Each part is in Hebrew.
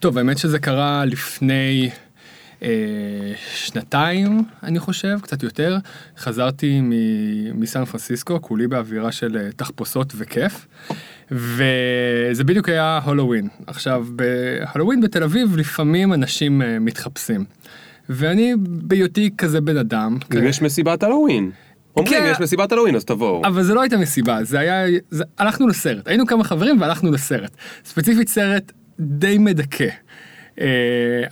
טוב, האמת שזה קרה לפני אה, שנתיים, אני חושב, קצת יותר. חזרתי מ- מסן פרנסיסקו, כולי באווירה של אה, תחפושות וכיף. וזה בדיוק היה הולווין. עכשיו, בהולווין בתל אביב לפעמים אנשים אה, מתחפשים. ואני בהיותי כזה בן אדם. אם יש מסיבת הלואוין. אומרים כן. יש מסיבת הלואוין אז תבואו. אבל זה לא הייתה מסיבה, זה היה, זה, הלכנו לסרט, היינו כמה חברים והלכנו לסרט. ספציפית סרט די מדכא. אה,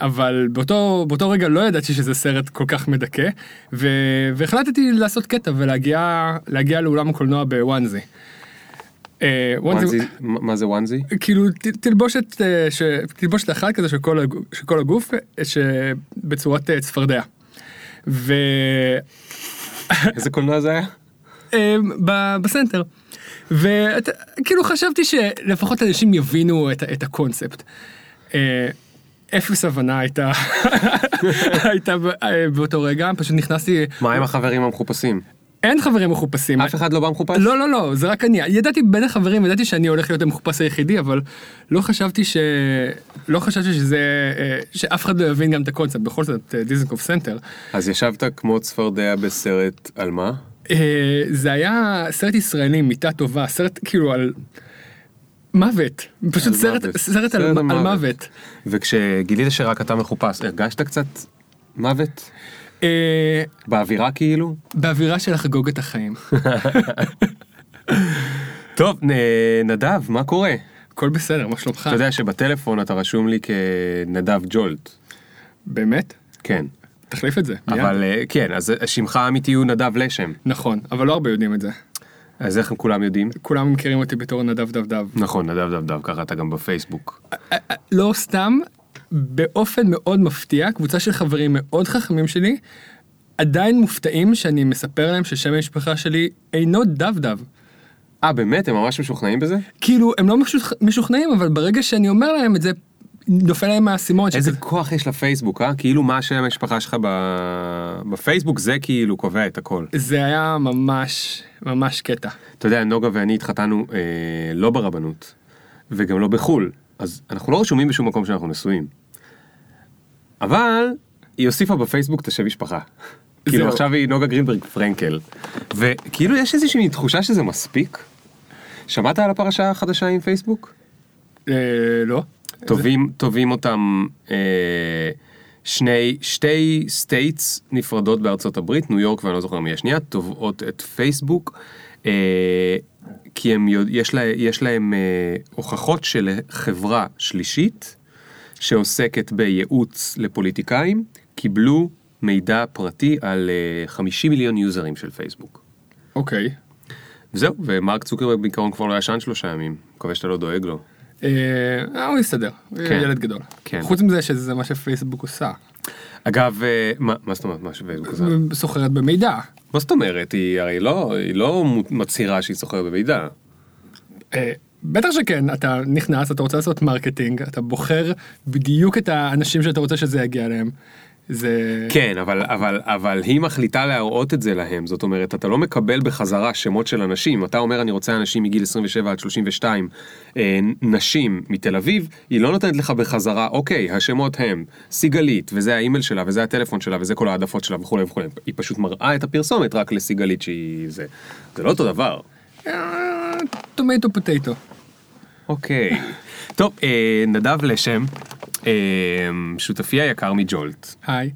אבל באותו, באותו רגע לא ידעתי שזה סרט כל כך מדכא, ו, והחלטתי לעשות קטע ולהגיע להגיע לאולם הקולנוע בוואנזי. אה, וואנזי, מה זה וואנזי? כאילו תלבושת, אה, ש- תלבושת אחת כזה של כל, הגוף, של כל הגוף שבצורת צפרדע. ו... איזה קולנוע זה היה? בסנטר. וכאילו חשבתי שלפחות אנשים יבינו את, את הקונספט. אה, אפס הבנה הייתה הייתה אה, באותו רגע פשוט נכנסתי מה עם החברים המחופשים? אין חברים מחופשים אף אחד לא בא מחופש? לא לא לא זה רק אני ידעתי בין החברים ידעתי שאני הולך להיות המחופש היחידי אבל לא חשבתי ש... לא חשבתי שזה אה, שאף אחד לא יבין גם את הקונספט בכל זאת דיזנגוף סנטר. אז ישבת כמו צפרדע בסרט על מה? אה, זה היה סרט ישראלי מיטה טובה סרט כאילו על מוות פשוט על סרט מוות. סרט על סרט על על מוות. מוות. וכשגילית שרק אתה מחופש הרגשת קצת מוות? אה, באווירה כאילו? באווירה של לחגוג את החיים טוב נדב מה קורה? הכל בסדר מה שלומך אתה יודע שבטלפון אתה רשום לי כנדב ג'ולט. באמת כן. תחליף את זה. אבל אה, כן אז שמך האמיתי הוא נדב לשם. נכון אבל לא הרבה יודעים את זה אז איך הם כולם יודעים? כולם מכירים אותי בתור נדב דבדב נכון נדב דבדב ככה אתה גם בפייסבוק. אה, אה, לא סתם באופן מאוד מפתיע קבוצה של חברים מאוד חכמים שלי עדיין מופתעים שאני מספר להם ששם המשפחה שלי אינו דבדב. אה באמת הם ממש משוכנעים בזה? כאילו הם לא משוכ... משוכנעים אבל ברגע שאני אומר להם את זה נופל להם האסימון איזה שכזה- כוח יש לפייסבוק אה? כאילו מה שם המשפחה שלך ב- בפייסבוק זה כאילו קובע את הכל. זה היה ממש ממש קטע. אתה יודע נוגה ואני התחתנו אה, לא ברבנות וגם לא בחול אז אנחנו לא רשומים בשום מקום שאנחנו נשואים. אבל היא הוסיפה בפייסבוק את השם משפחה. כאילו. עכשיו היא נוגה גרינברג פרנקל וכאילו יש איזושהי תחושה שזה מספיק. שמעת על הפרשה החדשה עם פייסבוק? אה, לא. תובעים, תובעים אותם אה, שני, שתי states נפרדות בארצות הברית, ניו יורק ואני לא זוכר מי השנייה, תובעות את פייסבוק, אה, כי הם, יש, לה, יש להם אה, הוכחות של חברה שלישית שעוסקת בייעוץ לפוליטיקאים, קיבלו מידע פרטי על אה, 50 מיליון יוזרים של פייסבוק. אוקיי. וזהו, ומרק צוקרברג בעיקרון כבר לא ישן שלושה ימים, מקווה שאתה לא דואג לו. אה, אה, הוא יסתדר. הוא כן. ילד גדול. כן. חוץ מזה שזה מה שפייסבוק עושה. אגב, אה, מה, מה זאת אומרת, מה שפייסבוק עושה? סוחרת במידע. מה זאת אומרת? היא הרי לא, היא לא מצהירה שהיא סוחרת במידע. בטח שכן, אתה נכנס, אתה רוצה לעשות marketing, אתה בוחר בדיוק את האנשים שאתה רוצה שזה יגיע אליהם. זה... כן, אבל, אבל, אבל היא מחליטה להראות את זה להם, זאת אומרת, אתה לא מקבל בחזרה שמות של אנשים, אתה אומר אני רוצה אנשים מגיל 27 עד 32, אה, נשים מתל אביב, היא לא נותנת לך בחזרה, אוקיי, השמות הם סיגלית, וזה האימייל שלה, וזה הטלפון שלה, וזה כל העדפות שלה וכולי וכולי, היא פשוט מראה את הפרסומת רק לסיגלית שהיא זה, זה לא אותו דבר. טומטו פוטטו. אוקיי. טוב, אה, נדב לשם, אה, שותפי היקר מג'ולט. היי.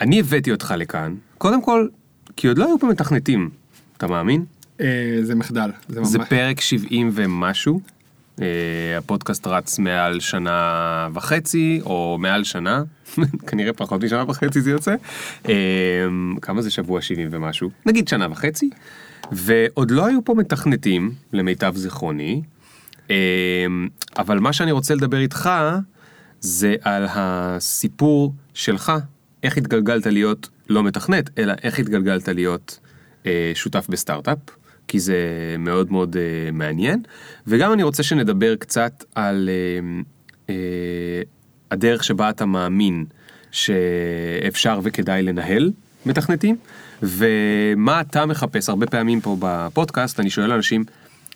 אני הבאתי אותך לכאן, קודם כל, כי עוד לא היו פה מתכנתים, אתה מאמין? אה, זה מחדל. זה ממש... זה פרק 70 ומשהו. אה, הפודקאסט רץ מעל שנה וחצי, או מעל שנה, כנראה פחות משנה וחצי זה יוצא. אה, כמה זה שבוע 70 ומשהו? נגיד שנה וחצי. ועוד לא היו פה מתכנתים, למיטב זיכרוני. אה, אבל מה שאני רוצה לדבר איתך, זה על הסיפור שלך, איך התגלגלת להיות לא מתכנת, אלא איך התגלגלת להיות אה, שותף בסטארט-אפ, כי זה מאוד מאוד אה, מעניין. וגם אני רוצה שנדבר קצת על אה, אה, הדרך שבה אתה מאמין שאפשר וכדאי לנהל מתכנתים, ומה אתה מחפש הרבה פעמים פה בפודקאסט, אני שואל אנשים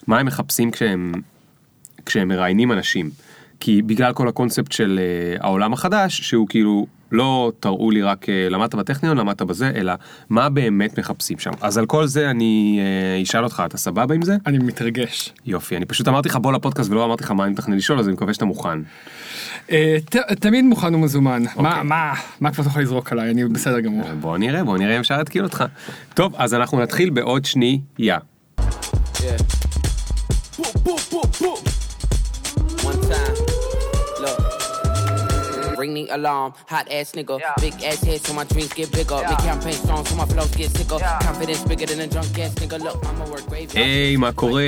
מה הם מחפשים כשהם, כשהם מראיינים אנשים. כי בגלל כל הקונספט של אה, העולם החדש, שהוא כאילו לא תראו לי רק אה, למדת בטכניון, למדת בזה, אלא מה באמת מחפשים שם. אז על כל זה אני אה, אשאל אותך, אתה סבבה עם זה? אני מתרגש. יופי, אני פשוט אמרתי לך בוא לפודקאסט ולא אמרתי לך מה אני מתכנן לשאול, אז אני מקווה שאתה מוכן. אה, ת- תמיד מוכן ומזומן. אוקיי. מה, מה, מה כבר תוכל לזרוק עליי? אני בסדר גמור. בוא נראה, בוא נראה אם אפשר להתקיל אותך. טוב, אז אנחנו נתחיל בעוד שנייה. Yeah. Boom, boom, boom. Ring the alarm, hot ass nigga. Big ass head so my dreams get bigger. Make campaign strong so my flows get sicker. Confidence bigger than a drunk ass nigga. Look, I'ma work graveyard. היי, מה קורה?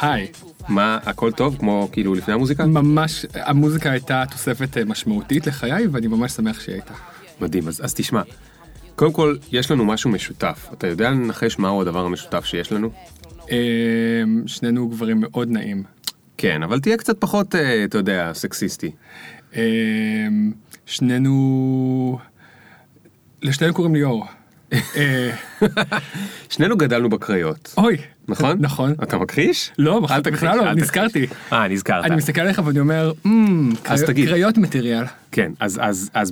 היי. מה, הכל טוב? כמו כאילו לפני המוזיקה? ממש, המוזיקה הייתה תוספת אה, משמעותית לחיי, ואני ממש שמח שהיא הייתה. מדהים, אז, אז תשמע. קודם כל, יש לנו משהו משותף. אתה יודע לנחש מהו הדבר המשותף שיש לנו? אה, שנינו גברים מאוד נעים. כן, אבל תהיה קצת פחות, אה, אתה יודע, סקסיסטי. אה, שנינו... לשנינו קוראים לי אור. אה, שנינו גדלנו בקריות, אוי. נכון? נכון. אתה מכחיש? לא, בכלל לא. נזכרתי. אה, נזכרת. אני מסתכל עליך ואני אומר, "אמ, אז קרי- תגיד. קריות מטריאל. כן, אז,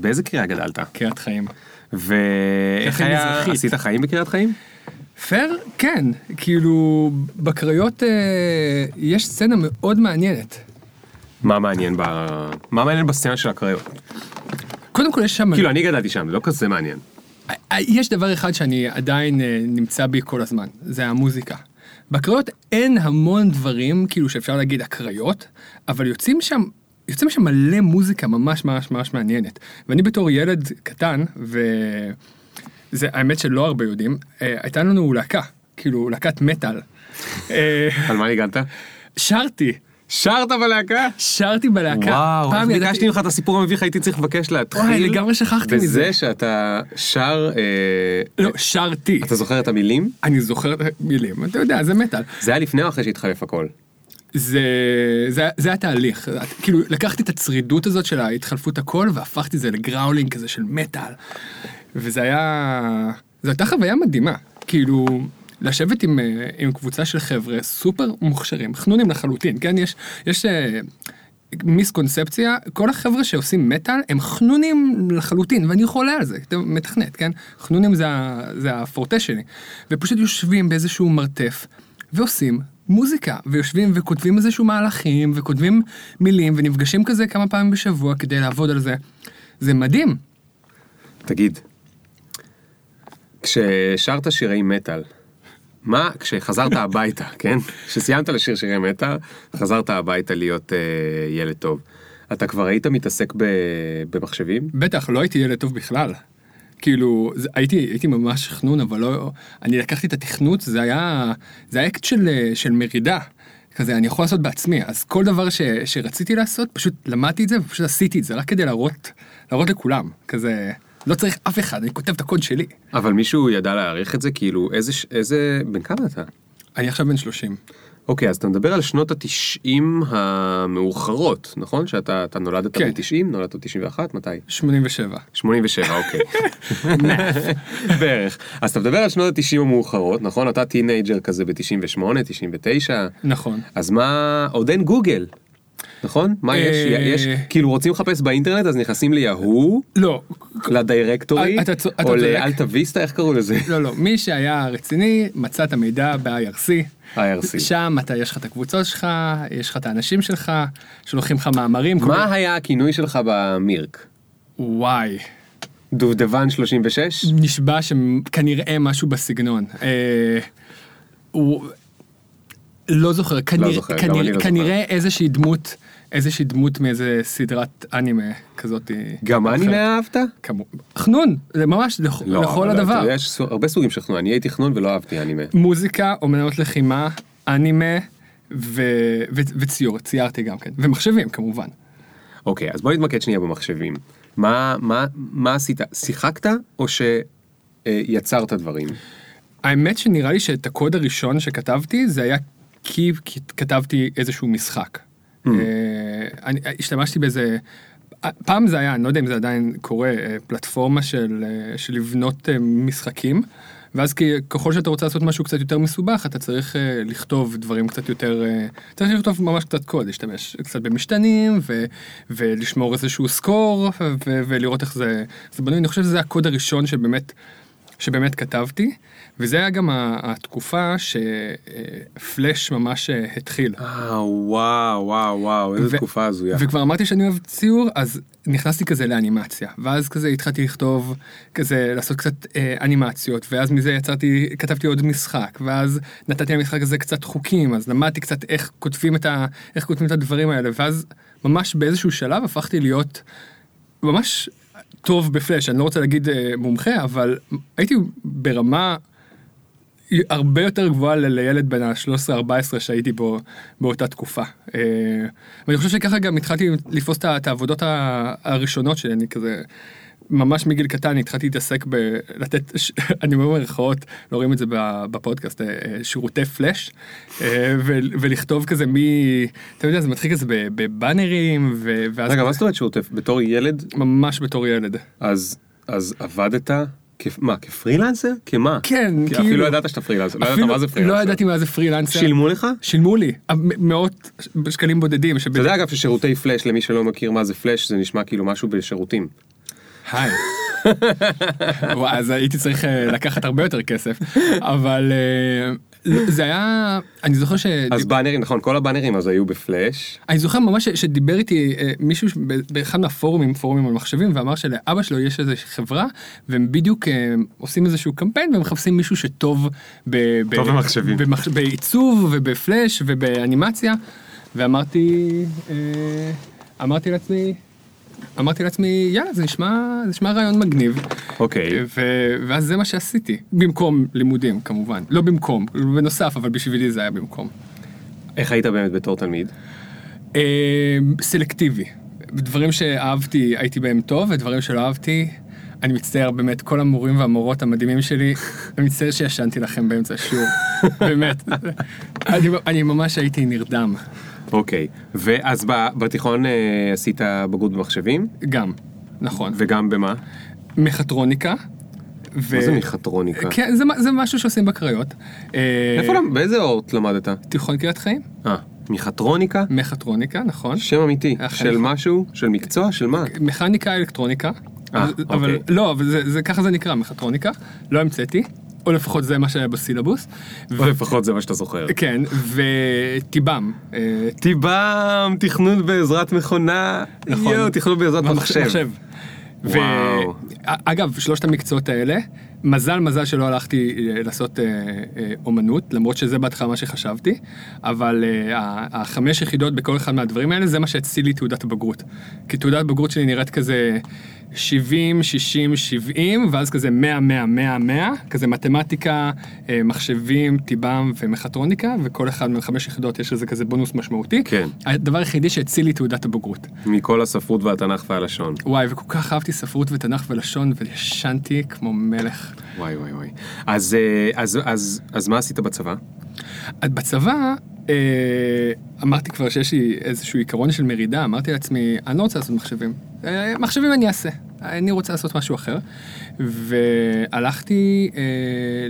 באיזה קריה גדלת? קריית חיים. ואיך היה. עשית חיים בקריית חיים? פייר, כן, כאילו, בקריות אה, יש סצנה מאוד מעניינת. מה מעניין ב... מה מעניין בסצנה של הקריות? קודם כל יש שם, כאילו, אני גדלתי שם, זה לא כזה מעניין. יש דבר אחד שאני עדיין אה, נמצא בי כל הזמן, זה המוזיקה. בקריות אין המון דברים, כאילו שאפשר להגיד הקריות, אבל יוצאים שם, יוצאים שם מלא מוזיקה ממש ממש ממש מעניינת. ואני בתור ילד קטן, וזה האמת שלא הרבה יודעים, אה, הייתה לנו להקה, כאילו להקת מטאל. אה, על מה ניגנת? שרתי, שרת בלהקה? שרתי בלהקה. וואו, פעם ידעתי- ביקשתי ממך את הסיפור המביך, הייתי צריך לבקש להתחיל. וואי, לגמרי שכחתי מזה. בזה שאתה שר, אה, לא, שרתי. אתה זוכר את המילים? אני זוכר את המילים, אתה יודע, זה מטאל. זה היה לפני או אחרי שהתחלף הכל? זה, זה, זה התהליך, כאילו לקחתי את הצרידות הזאת של ההתחלפות הקול והפכתי את זה לגראולינג כזה של מטאל. וזה היה, זו הייתה חוויה מדהימה, כאילו לשבת עם, אה, עם קבוצה של חבר'ה סופר מוכשרים, חנונים לחלוטין, כן? יש, יש אה, מיסקונספציה, כל החבר'ה שעושים מטאל הם חנונים לחלוטין, ואני חולה על זה, אתה מתכנת, כן? חנונים זה, זה הפורטה שלי. ופשוט יושבים באיזשהו מרתף ועושים מוזיקה, ויושבים וכותבים איזשהו מהלכים, וכותבים מילים, ונפגשים כזה כמה פעמים בשבוע כדי לעבוד על זה. זה מדהים. תגיד, כששרת שירי מטאל, מה, כשחזרת הביתה, כן? כשסיימת לשיר שירי מטאל, חזרת הביתה להיות אה, ילד טוב. אתה כבר היית מתעסק ב, במחשבים? בטח, לא הייתי ילד טוב בכלל. כאילו, זה, הייתי, הייתי ממש חנון, אבל לא... אני לקחתי את התכנות, זה היה... זה היה אקט של, אה, של מרידה. כזה, אני יכול לעשות בעצמי. אז כל דבר ש, שרציתי לעשות, פשוט למדתי את זה ופשוט עשיתי את זה, רק כדי להראות, להראות לכולם. כזה, לא צריך אף אחד, אני כותב את הקוד שלי. אבל מישהו ידע להעריך את זה? כאילו, איזה, איזה, בן כמה אתה? אני עכשיו בן 30. אוקיי, אז אתה מדבר על שנות התשעים המאוחרות, נכון? שאתה אתה נולדת כן. ב-90, נולדת ב-91, מתי? 87. 87, אוקיי. בערך. אז אתה מדבר על שנות ה-90 המאוחרות, נכון? אתה teenager כזה ב-98, 99, נכון. אז מה, עוד אין גוגל, נכון? מה יש? אה, יש, כאילו רוצים לחפש באינטרנט אז נכנסים ליאהו, לא, ל directory, או. לאלטה ויסטה, איך קראו לזה? לא, לא, מי שהיה רציני, מצא את המידע ב-IRC. IRC. שם אתה, יש לך את הקבוצות שלך, יש לך את האנשים שלך, שולחים לך מאמרים. מה היה הכינוי שלך במירק? וואי, דובדבן 36? נשבע שכנראה משהו בסגנון. אה, הוא... לא זוכר, כנראה, זוכר, לא כנראה איזושהי דמות, איזושהי דמות מאיזה סדרת אנימה כזאת. גם אחרת. אני אהבת? כמו... חנון, זה ממש. לא, לכל הדבר. אתה יודע, יש הרבה סוגים של חנון, אני הייתי חנון ולא אהבתי אנימה. מוזיקה, אומנות לחימה, אנימה ו... ו... וציור, ציירתי גם כן, ומחשבים כמובן. אוקיי, אז בוא נתמקד שנייה במחשבים. מה, מה, מה עשית? שיחקת או שיצרת דברים? האמת שנראה לי שאת הקוד הראשון שכתבתי זה היה כי כתבתי איזשהו משחק. Hmm. אני השתמשתי באיזה, פעם זה היה, אני לא יודע אם זה עדיין קורה, אה, פלטפורמה של, אה, של לבנות אה, משחקים, ואז כ- ככל שאתה רוצה לעשות משהו קצת יותר מסובך, אתה צריך אה, לכתוב דברים קצת יותר, אה, צריך לכתוב ממש קצת קוד, להשתמש קצת במשתנים, ו, ולשמור איזשהו סקור, ו, ולראות איך זה, זה בנוי. אני חושב שזה הקוד הראשון שבאמת, שבאמת כתבתי, וזה היה גם התקופה שפלאש ממש אה, התחיל. אה, וואו, וואו, וואו, איזה ו- תקופה הזויה. וכבר אמרתי שאני אוהב ציור, אז נכנסתי כזה לאנימציה, ואז כזה התחלתי לכתוב, כזה לעשות קצת אה, אנימציות, ואז מזה יצרתי, כתבתי עוד משחק, ואז נתתי למשחק הזה קצת חוקים, אז למדתי קצת איך כותבים את, ה, איך כותבים את הדברים האלה, ואז ממש באיזשהו שלב הפכתי להיות ממש טוב בפלאש, אני לא רוצה להגיד אה, מומחה, אבל הייתי ברמה הרבה יותר גבוהה לילד בן ה-13-14 שהייתי בו באותה תקופה. אה, ואני חושב שככה גם התחלתי לתפוס את העבודות הראשונות שלי, אני כזה, ממש מגיל קטן התחלתי להתעסק בלתת, אני אומר במרכאות, לא רואים את זה בפודקאסט, אה, אה, שירותי פלאש, אה, ולכתוב כזה מ... אתה יודע, זה מתחיל כזה בבאנרים, ואז רגע, מה זאת אומרת שירותי, בתור ילד, ממש בתור ילד. אז אז עבדת, כ- מה, כפרילנסר? כמה? כן, כי כאילו... אפילו לא ידעת שאתה פרילנסר, לא ידעת מה זה פרילנסר. לא ידעתי מה זה פרילנסר. שילמו לך? שילמו לי מאות שקלים בודדים. אתה יודע אגב ששירותי פלאש, למי שלא מכיר מה זה פלאש, זה נשמע כאילו משהו בשירותים. היי. וואי, אז הייתי צריך אה, לקחת הרבה יותר כסף, אבל אה, זה היה, אני זוכר ש... אז באנרים, נכון, כל הבאנרים אז היו בפלאש. אני זוכר ממש שדיבר איתי אה, מישהו באחד מהפורומים, פורומים על מחשבים, ואמר שלאבא שלו יש איזו חברה, והם בדיוק עושים איזשהו קמפיין, והם מחפשים מישהו שטוב ב- טוב במחשבים. במח- בעיצוב ובפלאש ובאנימציה, ואמרתי, אמרתי לעצמי, אמרתי לעצמי, יאללה, זה נשמע, זה נשמע רעיון מגניב. אוקיי. ו- ואז זה מה שעשיתי, במקום לימודים כמובן, לא במקום, בנוסף, אבל בשבילי זה היה במקום. איך היית באמת בתור תלמיד? אה, סלקטיבי. דברים שאהבתי הייתי בהם טוב, ודברים שלא אהבתי, אני מצטער באמת, כל המורים והמורות המדהימים שלי, אני מצטער שישנתי לכם באמצע השיעור, באמת. אני, אני ממש הייתי נרדם, אוקיי. ואז בתיכון אה, עשית בגרות במחשבים? גם, נכון. וגם במה? מחטרוניקה. ו... מה זה מחטרוניקה? כן, זה, זה משהו שעושים בקריות. אה, איפה למד? באיזה אורט למדת? תיכון קריית חיים? אה, מחטרוניקה? מחטרוניקה, נכון. שם אמיתי. אכן. של משהו? של מקצוע? של מה? מכניקה אלקטרוניקה. אה, אבל- אבל אוקיי. לא, אבל זה, זה ככה זה נקרא מחטרוניקה, לא המצאתי, או לפחות זה מה שהיה בסילבוס. או לפחות זה מה שאתה זוכר. כן, וטיבם. אה, טיבם, תכנון בעזרת מכונה. נכון. יואו, תכנון בעזרת מחשב. וואו. אגב, שלושת המקצועות האלה, מזל מזל שלא הלכתי אה, לעשות אה, אה, אומנות, למרות שזה בהתחלה מה שחשבתי, אבל אה, החמש יחידות בכל אחד מהדברים האלה, זה מה שהציל לי תעודת הבגרות. כי תעודת בגרות שלי נראית כזה 70, 60, 70, ואז כזה 100, 100, 100, 100, כזה מתמטיקה, אה, מחשבים, טיבם ומכטרוניקה, וכל אחד מהחמש יחידות יש לזה כזה בונוס משמעותי. כן. הדבר היחידי שהציל לי תעודת הבגרות. מכל הספרות והתנ"ך והלשון. וואי, וכל כך אהבתי ספרות ותנ"ך ולשון, וישנתי כמו מלך. וואי וואי וואי. אז, אה, אז, אז, אז מה עשית בצבא? בצבא, אה, אמרתי כבר שיש לי איזשהו עיקרון של מרידה, אמרתי לעצמי, אני לא רוצה לעשות מחשבים. אה, מחשבים אני אעשה, אני רוצה לעשות משהו אחר. והלכתי אה,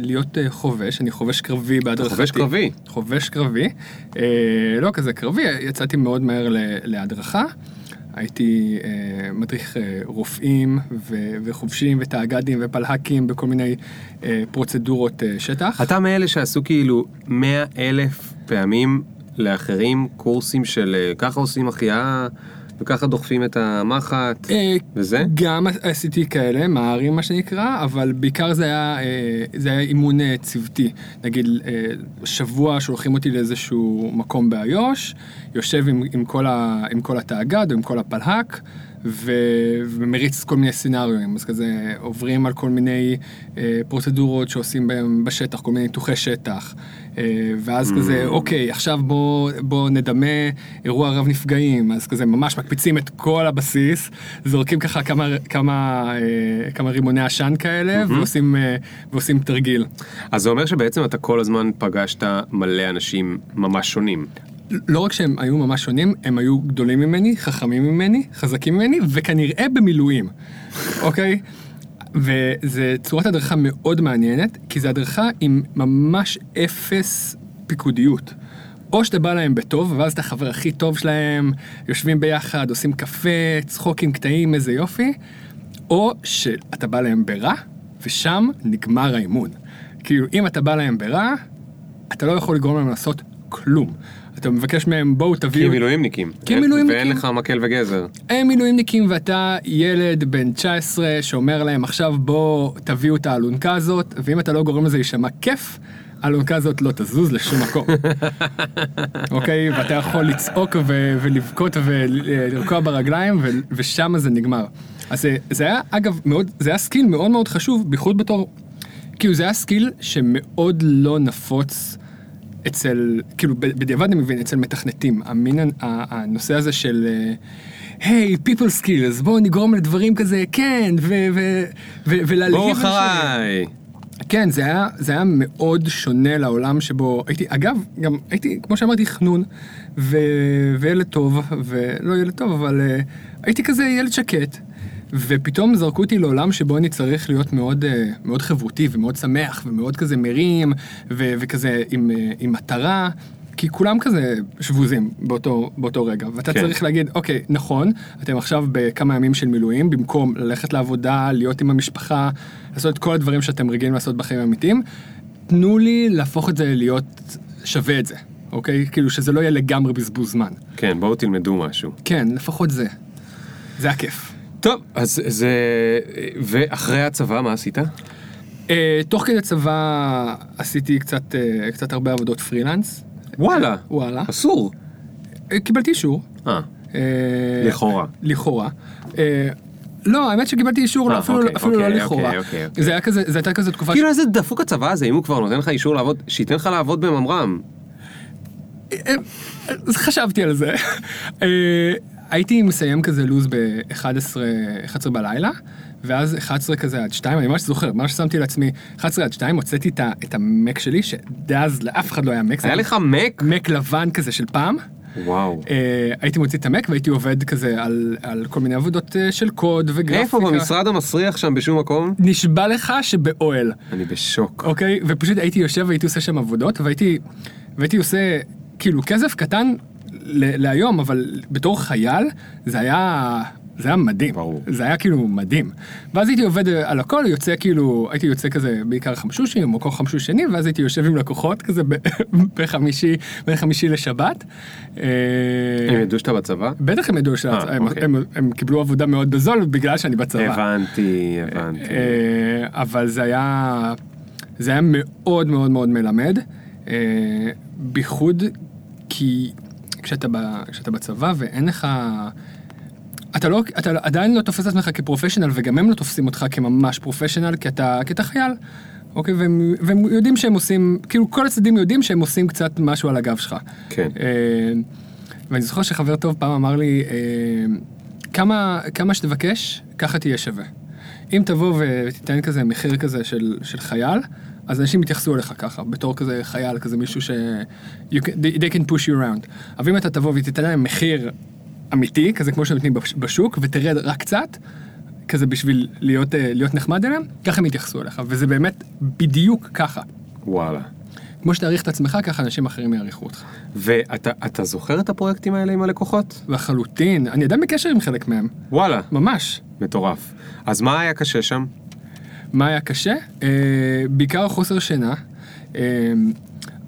להיות אה, חובש, אני חובש קרבי בהדרכתי. חובש קרבי? חובש קרבי. אה, לא כזה קרבי, יצאתי מאוד מהר להדרכה. הייתי אה, מדריך אה, רופאים ו- וחובשים ותאג"דים ופלהקים בכל מיני אה, פרוצדורות אה, שטח. אתה מאלה שעשו כאילו מאה אלף פעמים לאחרים קורסים של אה, ככה עושים החייאה וככה דוחפים את המחט אה, וזה? גם עשיתי כאלה, מהרים מה שנקרא, אבל בעיקר זה היה, אה, זה היה אימון אה, צוותי. נגיד, שבוע שולחים אותי לאיזשהו מקום באיו"ש, יושב עם, עם, כל, ה, עם כל התאג"ד או עם כל הפלהק, ו, ומריץ כל מיני סצנריונים. אז כזה עוברים על כל מיני אה, פרוצדורות שעושים בהם בשטח, כל מיני ניתוחי שטח. אה, ואז כזה, אוקיי, עכשיו בוא, בוא נדמה אירוע רב נפגעים, אז כזה ממש מקפיצים את כל הבסיס, זורקים ככה כמה, כמה, אה, כמה רימוני עשן כאלה, ועושים, אה, ועושים תרגיל. אז זה אומר שבעצם אתה כל הזמן פגשת מלא אנשים ממש שונים. לא רק שהם היו ממש שונים, הם היו גדולים ממני, חכמים ממני, חזקים ממני, וכנראה במילואים, אוקיי? וזה צורת הדרכה מאוד מעניינת, כי זו הדרכה עם ממש אפס פיקודיות. או שאתה בא להם בטוב, ואז אתה החבר הכי טוב שלהם, יושבים ביחד, עושים קפה, צחוקים, קטעים, איזה יופי, או שאתה בא להם ברע, ושם נגמר האימון. כאילו, אם אתה בא להם ברע, אתה לא יכול לגרום להם לעשות כלום. אתה מבקש מהם, בואו כי תביאו... הם מילואימניקים. כי מילואימניקים. ואין לך מקל וגזר. הם מילואימניקים ואתה ילד בן 19 שאומר להם עכשיו בוא תביאו את האלונקה הזאת ואם אתה לא גורם לזה להישמע כיף, האלונקה הזאת לא תזוז לשום מקום. אוקיי? ואתה יכול לצעוק ו- ולבכות ולרקוע ברגליים ו- ושם זה נגמר. אז זה, זה היה אגב מאוד, זה היה סקיל מאוד מאוד חשוב, בייחוד בתור, כאילו זה היה סקיל שמאוד לא נפוץ. אצל, כאילו בדיעבד אני מבין, אצל מתכנתים, המין, הנושא הזה של היי, people skills, בואו נגרום לדברים כזה, כן, ו- ו- ו- ולהלהיב בואו. אחריי. כן, זה היה, זה היה מאוד שונה לעולם שבו הייתי, אגב, גם הייתי, כמו שאמרתי, חנון, ו, וילד טוב, ולא ילד טוב, אבל uh, הייתי כזה ילד שקט, ופתאום זרקו אותי לעולם שבו אני צריך להיות מאוד, uh, מאוד חברותי ומאוד שמח, ומאוד כזה מרים, ו, וכזה עם, uh, עם מטרה. כי כולם כזה שבוזים באותו, באותו רגע, ואתה. כן. צריך להגיד, אוקיי, נכון, אתם עכשיו בכמה ימים של מילואים, במקום ללכת לעבודה, להיות עם המשפחה, לעשות את כל הדברים שאתם רגילים לעשות בחיים האמיתיים, תנו לי להפוך את זה להיות שווה את זה, אוקיי? כאילו שזה לא יהיה לגמרי בזבוז זמן. כן, בואו תלמדו משהו. כן, לפחות זה. זה הכיף. טוב, אז זה... ואחרי הצבא, מה עשית? Uh, תוך כדי צבא עשיתי קצת, uh, קצת הרבה עבודות פרילנס. וואלה. וואלה. אסור. Uh, קיבלתי אישור. אה, אה, לכאורה. לכאורה. אה, לא, האמת שקיבלתי אישור, לא, אפילו, אוקיי, אפילו אוקיי, לא לכאורה. אוקיי, אוקיי, אוקיי. זה היה כזה, זה הייתה כזה תקופה כאילו איזה דפוק הצבא הזה, אם הוא כבר נותן לך אישור לעבוד, שייתן לך לעבוד בממר"ם. חשבתי על זה. הייתי מסיים כזה לוז ב-11 11 בלילה, ואז 11 כזה עד 2, אני ממש זוכר, ממש שמתי לעצמי 11 עד 2, הוצאתי את את המק שלי, שדאז לאף אחד לא היה מק. היה לך מק? מק לבן כזה של פעם. וואו. אה, הייתי מוציא את המק והייתי עובד כזה על, על כל מיני עבודות אה, של קוד וגרפיקה. איפה במשרד המסריח שם בשום מקום? נשבע לך שבאוהל. אני בשוק. אוקיי? ופשוט הייתי יושב והייתי עושה שם עבודות, והייתי, והייתי עושה כאילו כסף קטן להיום, אבל בתור חייל זה היה, זה היה מדהים. ברור. זה היה כאילו מדהים. ואז הייתי עובד על הכל, יוצא כאילו, הייתי יוצא כזה בעיקר חמשושים או כל חמשוש שני, ואז הייתי יושב עם לקוחות כזה בחמישי, בין חמישי לשבת. אה, הם ידעו שאתה בצבא? בטח הם ידעו שהם אוקיי. הם, הם קיבלו עבודה מאוד בזול בגלל שאני בצבא. הבנתי, הבנתי. אה, אבל זה היה, זה היה מאוד מאוד מאוד מלמד, אה, בייחוד כי כשאתה, ב, כשאתה בצבא ואין לך, אתה, לא, אתה עדיין לא תופס את עצמך כפרופשיונל וגם הם לא תופסים אותך כממש פרופשיונל כי אתה, כי אתה חייל. אוקיי, והם, והם יודעים שהם עושים, כאילו כל הצדדים יודעים שהם עושים קצת משהו על הגב שלך. כן. אה, ואני זוכר שחבר טוב פעם אמר לי, אה, כמה, כמה שתבקש, ככה תהיה שווה. אם תבוא ותיתן כזה מחיר כזה של, של חייל, אז אנשים יתייחסו אליך ככה, בתור כזה חייל, כזה מישהו ש... You can, they, they can push you around. אבל אם אתה תבוא ותיתן להם מחיר אמיתי, כזה כמו שנותנים בש- בשוק, ותרד רק קצת, כזה בשביל להיות, אה, להיות נחמד אליהם, ככה הם יתייחסו אליך, וזה באמת בדיוק ככה. וואלה. כמו שתעריך את עצמך, ככה אנשים אחרים יעריכו אותך. ואתה אתה זוכר את הפרויקטים האלה עם הלקוחות? לחלוטין, אני עדיין בקשר עם חלק מהם, וואלה. ממש. מטורף. אז מה היה קשה שם? מה היה קשה? אה, בעיקר חוסר שינה. אה,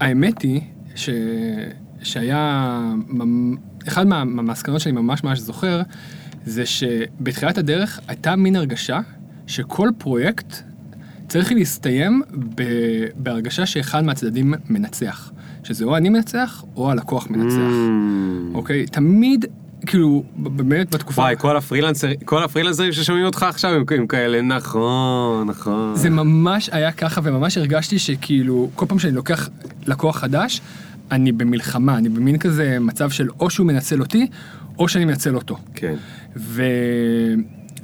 האמת היא ש... שהיה... אחד מה- מהמסקנות שאני ממש ממש זוכר, זה שבתחילת הדרך הייתה מין הרגשה שכל פרויקט צריך להסתיים ב... בהרגשה שאחד מהצדדים מנצח. שזה או אני מנצח או הלקוח מנצח. Mm. אוקיי? תמיד, כאילו, באמת בתקופה... וואי, כל הפרילנסרים, כל הפרילנסרים ששומעים אותך עכשיו הם הם כאלה, נכון, נכון. זה ממש היה ככה, וממש הרגשתי שכאילו, כל פעם שאני לוקח לקוח חדש, אני במלחמה, אני במין כזה מצב של או שהוא מנצל אותי, או שאני מנצל אותו. כן. ו...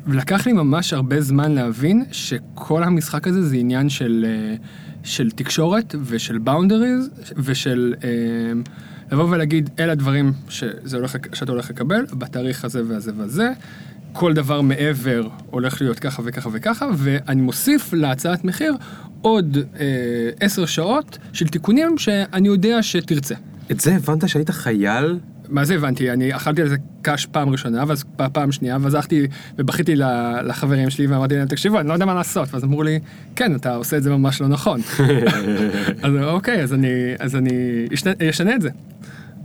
ולקח לי ממש הרבה זמן להבין שכל המשחק הזה זה עניין של, אה, של תקשורת ושל באונדריז ושל אה, לבוא ולהגיד אלה הדברים שזה הולך, שאתה הולך לקבל בתאריך הזה והזה והזה. כל דבר מעבר הולך להיות ככה וככה וככה, ואני מוסיף להצעת מחיר עוד אה, עשר שעות של תיקונים שאני יודע שתרצה. את זה הבנת שהיית חייל? מה זה הבנתי? אני אכלתי על זה קש פעם ראשונה, ואז פעם שנייה, ואז הלכתי ובכיתי לחברים שלי ואמרתי להם, תקשיבו, אני לא יודע מה לעשות. ואז אמרו לי, כן, אתה עושה את זה ממש לא נכון. אז אוקיי, אז אני, אז אני אשנה, אשנה את זה.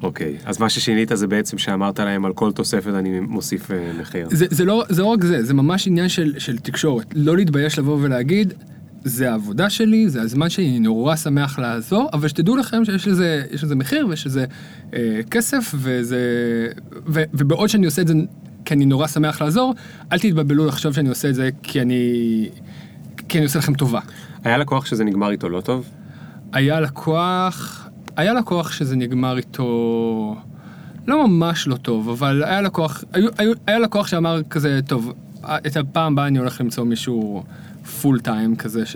אוקיי, אז מה ששינית זה בעצם שאמרת להם על כל תוספת אני מוסיף אה, מחיר. זה, זה, לא, זה לא רק זה, זה ממש עניין של, של תקשורת. לא להתבייש לבוא ולהגיד, זה העבודה שלי, זה הזמן שלי, אני נורא שמח לעזור, אבל שתדעו לכם שיש לזה, יש לזה מחיר ויש לזה אה, כסף, וזה, ו, ובעוד שאני עושה את זה כי אני נורא שמח לעזור, אל תתבלבלו לחשוב שאני עושה את זה כי אני, כי אני עושה לכם טובה. היה לקוח שזה נגמר איתו לא טוב? היה לקוח, היה לקוח שזה נגמר איתו לא ממש לא טוב, אבל היה לקוח, היו, היו, היה לקוח שאמר כזה, טוב, את הפעם הבאה אני הולך למצוא מישהו פול טיים כזה ש,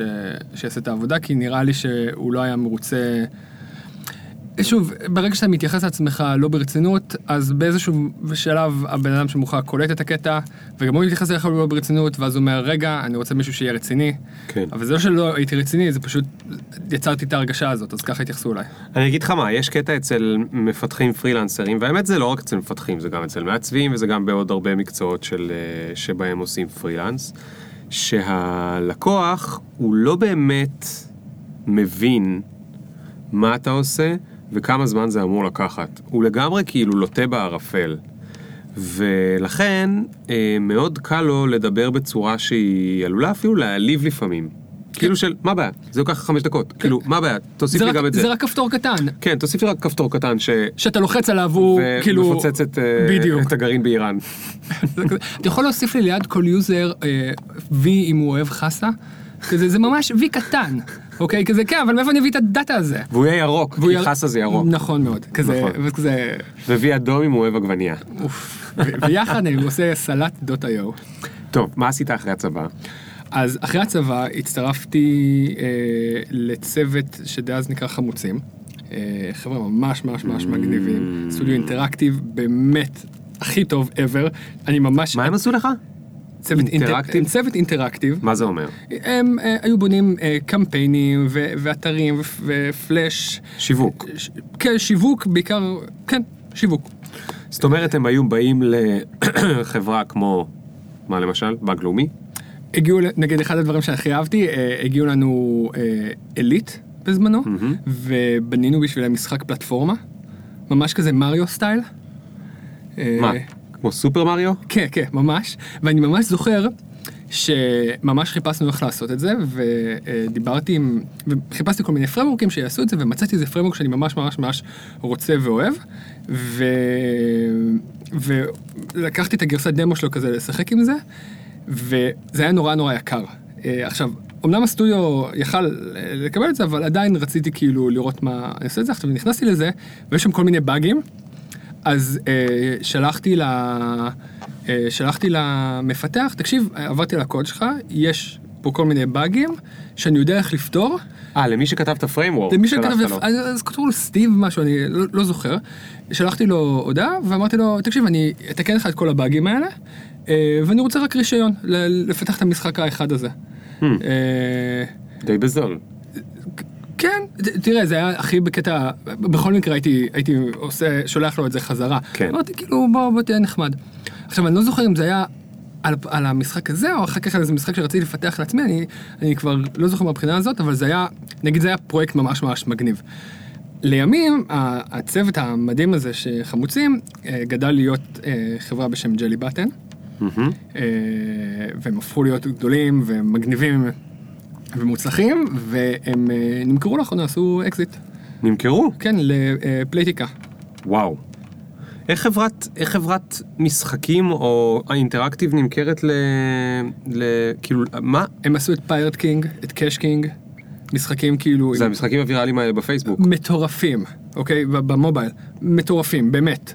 שיעשה את העבודה, כי נראה לי שהוא לא היה מרוצה. שוב, ברגע שאתה מתייחס לעצמך לא ברצינות, אז באיזשהו שלב הבן אדם שמולך קולט את הקטע, וגם הוא מתייחס אליך לא ברצינות, ואז הוא אומר, רגע, אני רוצה מישהו שיהיה רציני. כן. אבל זה לא שלא הייתי רציני, זה פשוט יצרתי את ההרגשה הזאת, אז ככה התייחסו אליי. אני אגיד לך מה, יש קטע אצל מפתחים פרילנסרים, והאמת זה לא רק אצל מפתחים, זה גם אצל מעצבים וזה גם בעוד הרבה מקצועות של, אה, שבהם עושים פרילנס, שהלקוח הוא לא באמת מבין מה אתה עושה וכמה זמן זה אמור לקחת. הוא לגמרי כאילו לוטה בערפל. ולכן אה, מאוד קל לו לדבר בצורה שהיא עלולה אפילו להעליב לפעמים. כאילו של, מה הבעיה? זה לוקח חמש דקות. כאילו, מה הבעיה? תוסיף לי רק, גם את זה. זה רק כפתור קטן, כן, תוסיף לי רק כפתור קטן ש... שאתה לוחץ עליו הוא כאילו... ומפוצץ את, אה, בדיוק. את הגרעין באיראן. אתה יכול להוסיף לי ליד כל user אה, וי אם הוא אוהב חסה? כזה, זה ממש וי קטן, אוקיי? כזה, כן, אבל מאיפה אני אביא את ה data הזה? והוא יהיה ירוק, כי חסה זה ירוק. נכון מאוד. כזה, נכון. וכזה, ווי אדום אם הוא אוהב עגבנייה. ויחד אני עושה סלט דוט איו. טוב, מה עשית אחרי הצבא? אז אחרי הצבא הצטרפתי אה, לצוות שדאז נקרא חמוצים. אה, חבר'ה ממש ממש ממש מגניבים. סטודיו אינטראקטיב באמת הכי טוב ever. אני ממש... מה הם עשו לך? צוות אינטר- אינטראקטיב? צוות אינטראקטיב. מה זה אומר? הם אה, היו בונים אה, קמפיינים ו- ואתרים ו- ופלאש. שיווק. ש- כן, שיווק בעיקר, כן, שיווק. זאת אומרת, הם היו באים לחברה כמו, מה למשל? בנק לאומי? הגיעו, נגיד אחד הדברים שהכי אהבתי, אה, הגיעו לנו אה, אליט בזמנו, ובנינו בשבילם משחק פלטפורמה, ממש כזה מריו סטייל. אה, מה? כמו סופר מריו? כן, כן, ממש. ואני ממש זוכר שממש חיפשנו איך לעשות את זה, ודיברתי עם, וחיפשתי כל מיני פרמורקים שיעשו את זה, ומצאתי איזה פרמורק שאני ממש ממש ממש רוצה ואוהב, ו... ולקחתי את הגרסת דמו שלו כזה לשחק עם זה, וזה היה נורא נורא יקר. אה, עכשיו, אמנם הסטודיו יכל אה, לקבל את זה, אבל עדיין רציתי כאילו לראות מה אני עושה את זה. עכשיו נכנסתי לזה, ויש שם כל מיני באגים, אז אה, שלחתי ל... אה, שלחתי למפתח, תקשיב, עברתי על הקוד שלך, יש פה כל מיני באגים שאני יודע איך לפתור. אה, למי שכתב את ה framework. למי שכתב, לו. אז, אז כתבו לו סטיב משהו, אני לא, לא זוכר. שלחתי לו הודעה ואמרתי לו, תקשיב, אני אתקן לך את כל הבאגים האלה, אה, ואני רוצה רק רישיון לפתח את המשחק האחד הזה. Hmm. אה, די בזול. כן, תראה, זה היה הכי בקטע, בכל מקרה הייתי, הייתי עושה, שולח לו את זה חזרה. כן. אמרתי, כאילו, בוא, בוא תהיה נחמד. עכשיו, אני לא זוכר אם זה היה על, על המשחק הזה, או אחר כך על איזה משחק שרציתי לפתח לעצמי, אני, אני כבר לא זוכר מהבחינה הזאת, אבל זה היה, נגיד זה היה פרויקט ממש ממש מגניב. לימים, הצוות המדהים הזה שחמוצים, אה, גדל להיות אה, חברה בשם Jelly Button, מהמם. אה, והם הפכו להיות גדולים ומגניבים ומוצלחים, והם אה, נמכרו לאחרונה, עשו אקזיט. נמכרו? כן, לפלייטיקה. וואו. איך חברת, איך חברת משחקים או אינטראקטיב נמכרת ל... ל... כאילו, מה? הם עשו את Pirate Kings, את קאש קינג, משחקים כאילו זה עם- המשחקים הוויראליים האלה בפייסבוק. מטורפים, אוקיי? במובייל, מטורפים, באמת.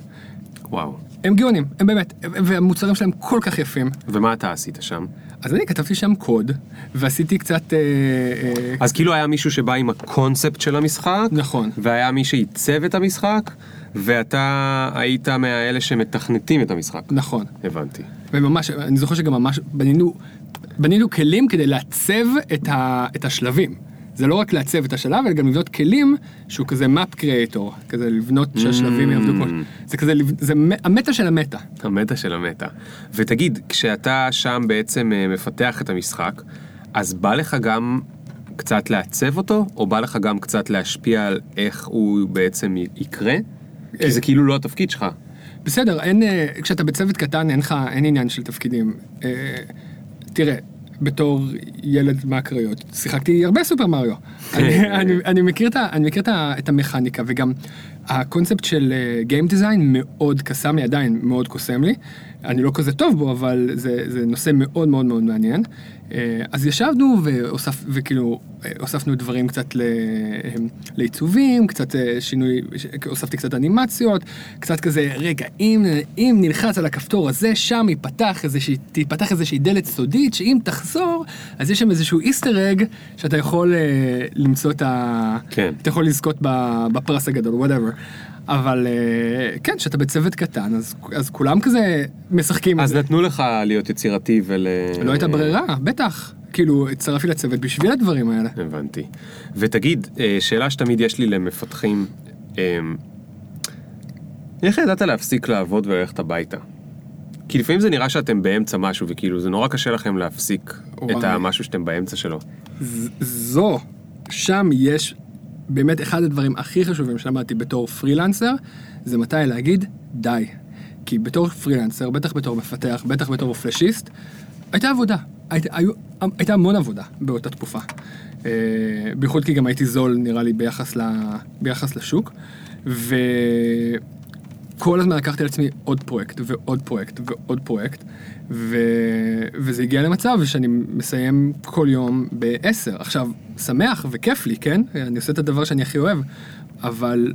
וואו. הם גאונים, הם באמת, והמוצרים שלהם כל כך יפים. ומה אתה עשית שם? אז אני כתבתי שם קוד, ועשיתי קצת... אה, אה, אז כאילו היה מישהו שבא עם הקונספט של המשחק, נכון. והיה מי שעיצב את המשחק, ואתה היית מהאלה שמתכנתים את המשחק. נכון. הבנתי. וממש, אני זוכר שגם ממש בנינו, בנינו כלים כדי לעצב את, ה, את השלבים. זה לא רק לעצב את השלב, אלא גם לבנות כלים שהוא כזה map creator, כזה לבנות שהשלבים יעבדו כמו... זה כזה, זה המטה של המטה. המטה של המטה. ותגיד, כשאתה שם בעצם אה, מפתח את המשחק, אז בא לך גם קצת לעצב אותו, או בא לך גם קצת להשפיע על איך הוא בעצם יקרה? כי זה כאילו לא התפקיד שלך. בסדר, אין, אה, כשאתה בצוות קטן אין לך, אין עניין של תפקידים. אה, תראה, בתור ילד מהקריות, שיחקתי הרבה סופר מריו. אני, אני, אני מכיר, את, ה- אני מכיר את, המכניקה, וגם הקונספט של גיים דיזיין מאוד קסם לי, עדיין מאוד קוסם לי. אני לא כזה טוב בו, אבל זה, זה נושא מאוד מאוד מאוד מעניין. אה, אז ישבנו והוסף, וכאילו אה, הוספנו דברים קצת אה, לעיצובים, קצת שינוי, הוספתי קצת אנימציות, קצת כזה, רגע, אם, אם נלחץ על הכפתור הזה, שם ייפתח איזושהי, תיפתח איזושהי דלת סודית, שאם תחזור, אז יש שם איזשהו Easter egg, שאתה יכול למצוא את ה... כן. אתה יכול לזכות בפרס הגדול, whatever. אבל אה, כן, כשאתה בצוות קטן, אז, אז כולם כזה משחקים. אז. נתנו לך להיות יצירתי ול... לא הייתה ברירה, בטח. כאילו, הצטרפתי לצוות בשביל הדברים האלה. הבנתי. ותגיד, אה, שאלה שתמיד יש לי למפתחים, אה, איך ידעת להפסיק לעבוד וללכת הביתה? כי לפעמים זה נראה שאתם באמצע משהו, וכאילו זה נורא קשה לכם להפסיק וואי. את המשהו שאתם באמצע שלו. ז- זו, שם יש באמת אחד הדברים הכי חשובים שלמדתי בתור פרילנסר, זה מתי להגיד די. כי בתור פרילנסר, בטח בתור מפתח, בטח בתור פלאשיסט, הייתה עבודה. היית, היו, הייתה המון עבודה באותה תקופה. אה, בייחוד כי גם הייתי זול, נראה לי, ביחס, ל, ביחס לשוק. וכל הזמן לקחתי על עצמי עוד פרויקט ועוד פרויקט ועוד פרויקט, ו... וזה הגיע למצב שאני מסיים כל יום ב-10. עכשיו, שמח וכיף לי, כן? אני עושה את הדבר שאני הכי אוהב, אבל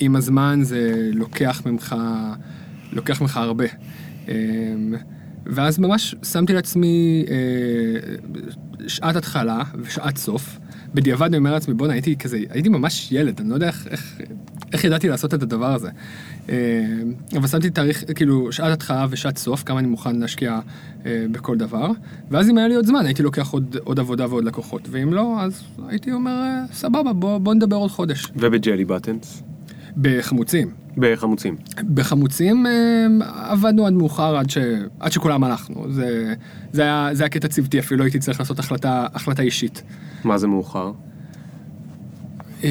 עם הזמן זה לוקח ממך, לוקח ממך הרבה. אמ, ואז ממש שמתי לעצמי אה, שעת התחלה ושעת סוף. בדיעבד אני אומר לעצמי, בואנה, הייתי כזה, הייתי ממש ילד, אני לא יודע איך, איך, איך ידעתי לעשות את הדבר הזה. אה, אבל שמתי תאריך, כאילו, שעת התחלה ושעת סוף, כמה אני מוכן להשקיע אה, בכל דבר. ואז אם היה לי עוד זמן, הייתי לוקח עוד, עוד עבודה ועוד לקוחות. ואם לא, אז הייתי אומר, אה, סבבה, בוא, בוא נדבר עוד חודש. ובג'לי בטנס? בחמוצים. בחמוצים. בחמוצים עבדנו עד מאוחר, עד, ש... עד שכולם הלכנו. זה, זה, היה, זה היה קטע צוותי, אפילו לא הייתי צריך לעשות החלטה, החלטה אישית. מה זה מאוחר? אה,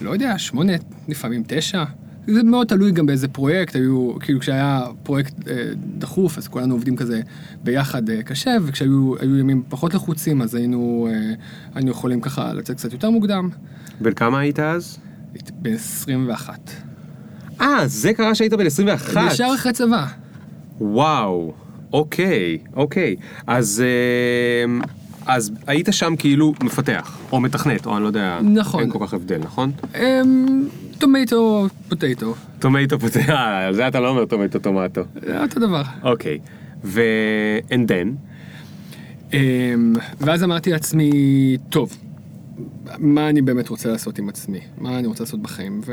לא יודע, שמונה, לפעמים תשע. זה מאוד תלוי גם באיזה פרויקט, היו, כאילו כשהיה פרויקט אה, דחוף, אז כולנו עובדים כזה ביחד אה, קשה, וכשהיו היו ימים פחות לחוצים, אז היינו, אה, היינו יכולים ככה לצאת קצת יותר מוקדם. בן כמה היית אז? בן 21. אה, זה קרה שהיית בן 21. ישר אחרי צבא. וואו, אוקיי, אוקיי. אז, אה, אז היית שם כאילו מפתח, או מתכנת, או אני לא יודע, נכון. אין כל כך הבדל, נכון? אמ, טומטו, פוטטו, טומטו פתח, אה, על זה אתה לא אומר טומטו טומטו. זה אותו דבר. אוקיי, ו... and then? אמ, ואז אמרתי לעצמי, טוב, מה אני באמת רוצה לעשות עם עצמי? מה אני רוצה לעשות בחיים? ו...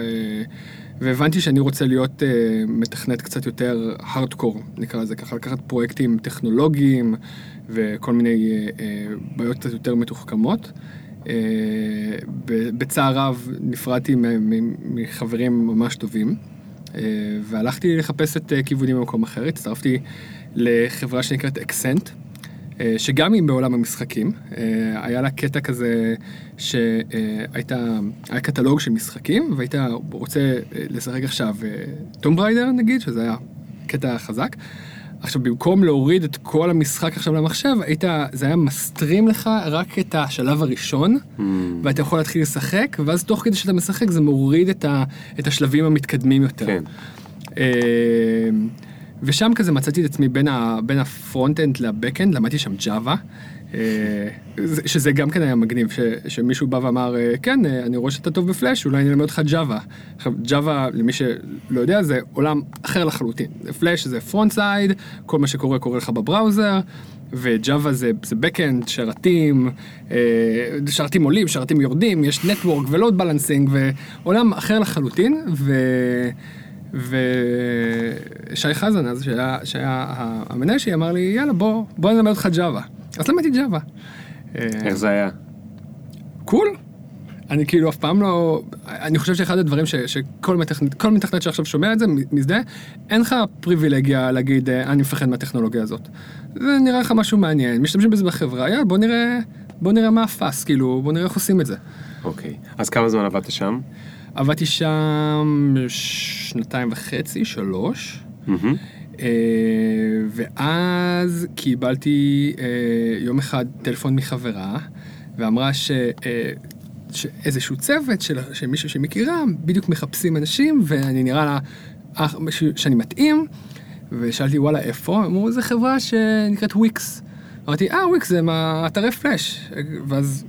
והבנתי שאני רוצה להיות uh, מתכנת קצת יותר הארדקור, נקרא לזה ככה, לקחת פרויקטים טכנולוגיים וכל מיני uh, uh, בעיות קצת יותר מתוחכמות. ב- בצער רב נפרדתי מחברים ממש טובים, והלכתי לחפש את uh, כיווני במקום אחר, הצטרפתי לחברה שנקראת אקסנט. אה, שגם היא בעולם המשחקים, אה, היה לה קטע כזה שהייתה, היה קטלוג של משחקים והיית רוצה אה, לשחק עכשיו טום בריידר נגיד, שזה היה קטע חזק. עכשיו במקום להוריד את כל המשחק עכשיו למחשב, היית, זה היה מסטרים לך רק את השלב הראשון, ואתה יכול להתחיל לשחק, ואז תוך כדי שאתה משחק זה מוריד את, ה, את השלבים המתקדמים יותר. כן. אה, ושם כזה מצאתי את עצמי בין, ה, בין ה front-end ל back-end, למדתי שם ג'אווה, שזה גם כן היה מגניב, ש, שמישהו בא ואמר, אה, כן, אה, אני רואה שאתה טוב בפלאש, אולי אני אלמד אותך ג'אווה. עכשיו, ג'אווה, למי שלא יודע, זה עולם אחר לחלוטין. פלאש זה front side, כל מה שקורה קורה לך ב browser, וג'אווה זה, זה backend, שרתים, אה, שרתים עולים, שרתים יורדים, יש נטוורק ולוד בלנסינג, ועולם אחר לחלוטין, ו... ושי חזן אז, שהיה, שהיה המנהל שלי, אמר לי, יאללה, בוא, בוא נלמד אותך ג'אווה. אז למדתי ג'אווה. איך זה היה? קול. אני כאילו אף פעם לא... אני חושב שאחד הדברים ש, שכל מתכנת, מתכנת שעכשיו שומע את זה, מזדהה, אין לך פריבילגיה להגיד, "אה, אני מפחד מהטכנולוגיה הזאת. זה נראה לך משהו מעניין, משתמשים בזה בחברה, יאללה, בוא נראה, בוא נראה מה הפאס, כאילו, בוא נראה איך עושים את זה. אוקיי. אז כמה זמן עבדת שם? עבדתי שם שנתיים וחצי, שלוש. מהמם. אה, ואז קיבלתי אה, יום אחד טלפון מחברה, ואמרה ש... אה, שאיזשהו צוות של, של מישהו שמכירה, בדיוק מחפשים אנשים, ואני נראה לה אח- ש- שאני מתאים, ושאלתי וואלה איפה? אמרו זו חברה שנקראת וויקס. אמרתי אה וויקס זה מאתרי פלאש, ואז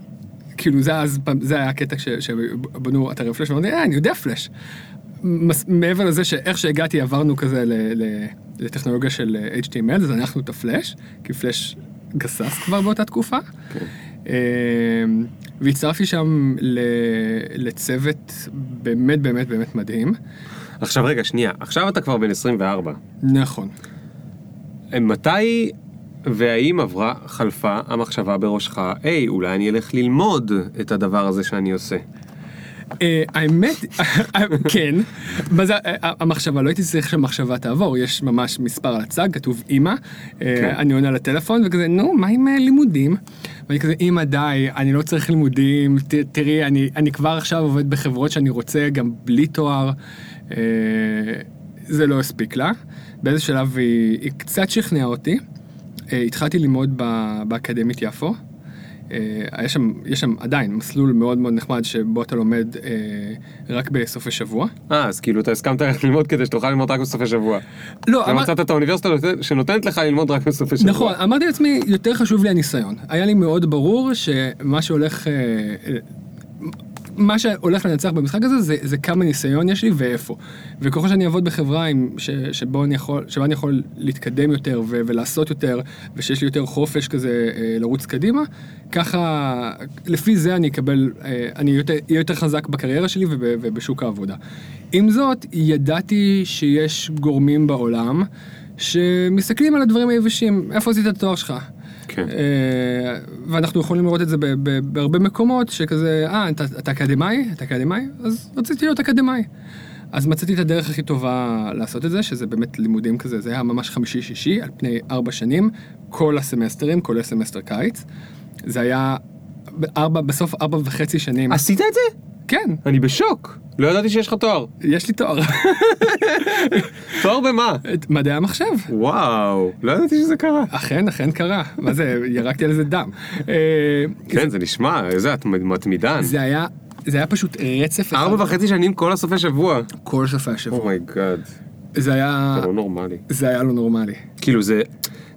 כאילו זה אז, זה היה הקטע שבנו אתרי פלאש, ואמרתי אה אני יודע פלאש. מעבר לזה שאיך שהגעתי עברנו כזה לטכנולוגיה של אה, HTML, אז אנחנו את הפלאש, כי פלאש גסס כבר באותה תקופה. אה, והצטרפתי שם לצוות באמת באמת באמת מדהים. עכשיו רגע, שנייה. עכשיו אתה כבר בן 24. נכון. מתי והאם עברה, חלפה המחשבה בראשך, היי, אולי אני אלך ללמוד את הדבר הזה שאני עושה. אה, האמת, כן, מה זה, אה, המחשבה, לא הייתי צריך שהמחשבה תעבור, יש ממש מספר על הצג, כתוב אימא, אה, כן. אני עונה לטלפון וכזה, נו, מה עם לימודים? ואני כזה, אימא די, אני לא צריך לימודים, תראי, אני, כבר עכשיו עובד בחברות שאני רוצה, גם בלי תואר, זה לא הספיק לה. באיזה שלב היא, היא קצת שכנעה אותי, התחלתי ללמוד באקדמית יפו. אה, יש שם, יש שם עדיין מסלול מאוד מאוד נחמד שבו אתה לומד אה, רק בסופי שבוע. אה, אז כאילו אתה הסכמת ללמוד כדי שתוכל ללמוד רק בסופי שבוע. לא, אמר- ומצאת את האוניברסיטה נותנת- שנותנת לך ללמוד רק בסופי שבוע. נכון, אמרתי לעצמי, יותר חשוב לי הניסיון. היה לי מאוד ברור שמה שהולך... אה, אה, מה שהולך לנצח במשחק הזה זה, זה כמה ניסיון יש לי ואיפה. וככל שאני אעבוד בחברה עם, ש, שבו אני יכול, שבה אני יכול להתקדם יותר ו, ולעשות יותר, ושיש לי יותר חופש כזה אה, לרוץ קדימה, ככה, לפי זה אני אקבל, אה, אני יותר- אהיה יותר חזק בקריירה שלי וב, ובשוק העבודה. עם זאת, ידעתי שיש גורמים בעולם שמסתכלים על הדברים היבשים, איפה עשית את התואר שלך? כן. אה, ואנחנו יכולים לראות את זה בהרבה מקומות, שכזה, אה, אתה, אתה אקדמאי? אתה אקדמאי? אז רציתי להיות אקדמאי. אז מצאתי את הדרך הכי טובה לעשות את זה, שזה באמת לימודים כזה, זה היה ממש חמישי-שישי, על פני ארבע שנים, כל הסמסטרים, כולל סמסטר קיץ. זה היה בארבע, בסוף ארבע וחצי שנים. עשית את זה? כן, אני בשוק. לא ידעתי שיש לך תואר. יש לי תואר. תואר במה? מדעי המחשב. וואו, לא ידעתי שזה קרה. אכן, אכן קרה. מה זה, ירקתי על זה דם. אה, כן, זה נשמע, איזה אתה מתמיד. זה היה, זה היה פשוט רצף אחד. ארבע וחצי שנים כל הסופי שבוע. כל סופי השבוע. oh my god, זה היה, זה לא נורמלי. זה היה לא נורמלי. כאילו זה,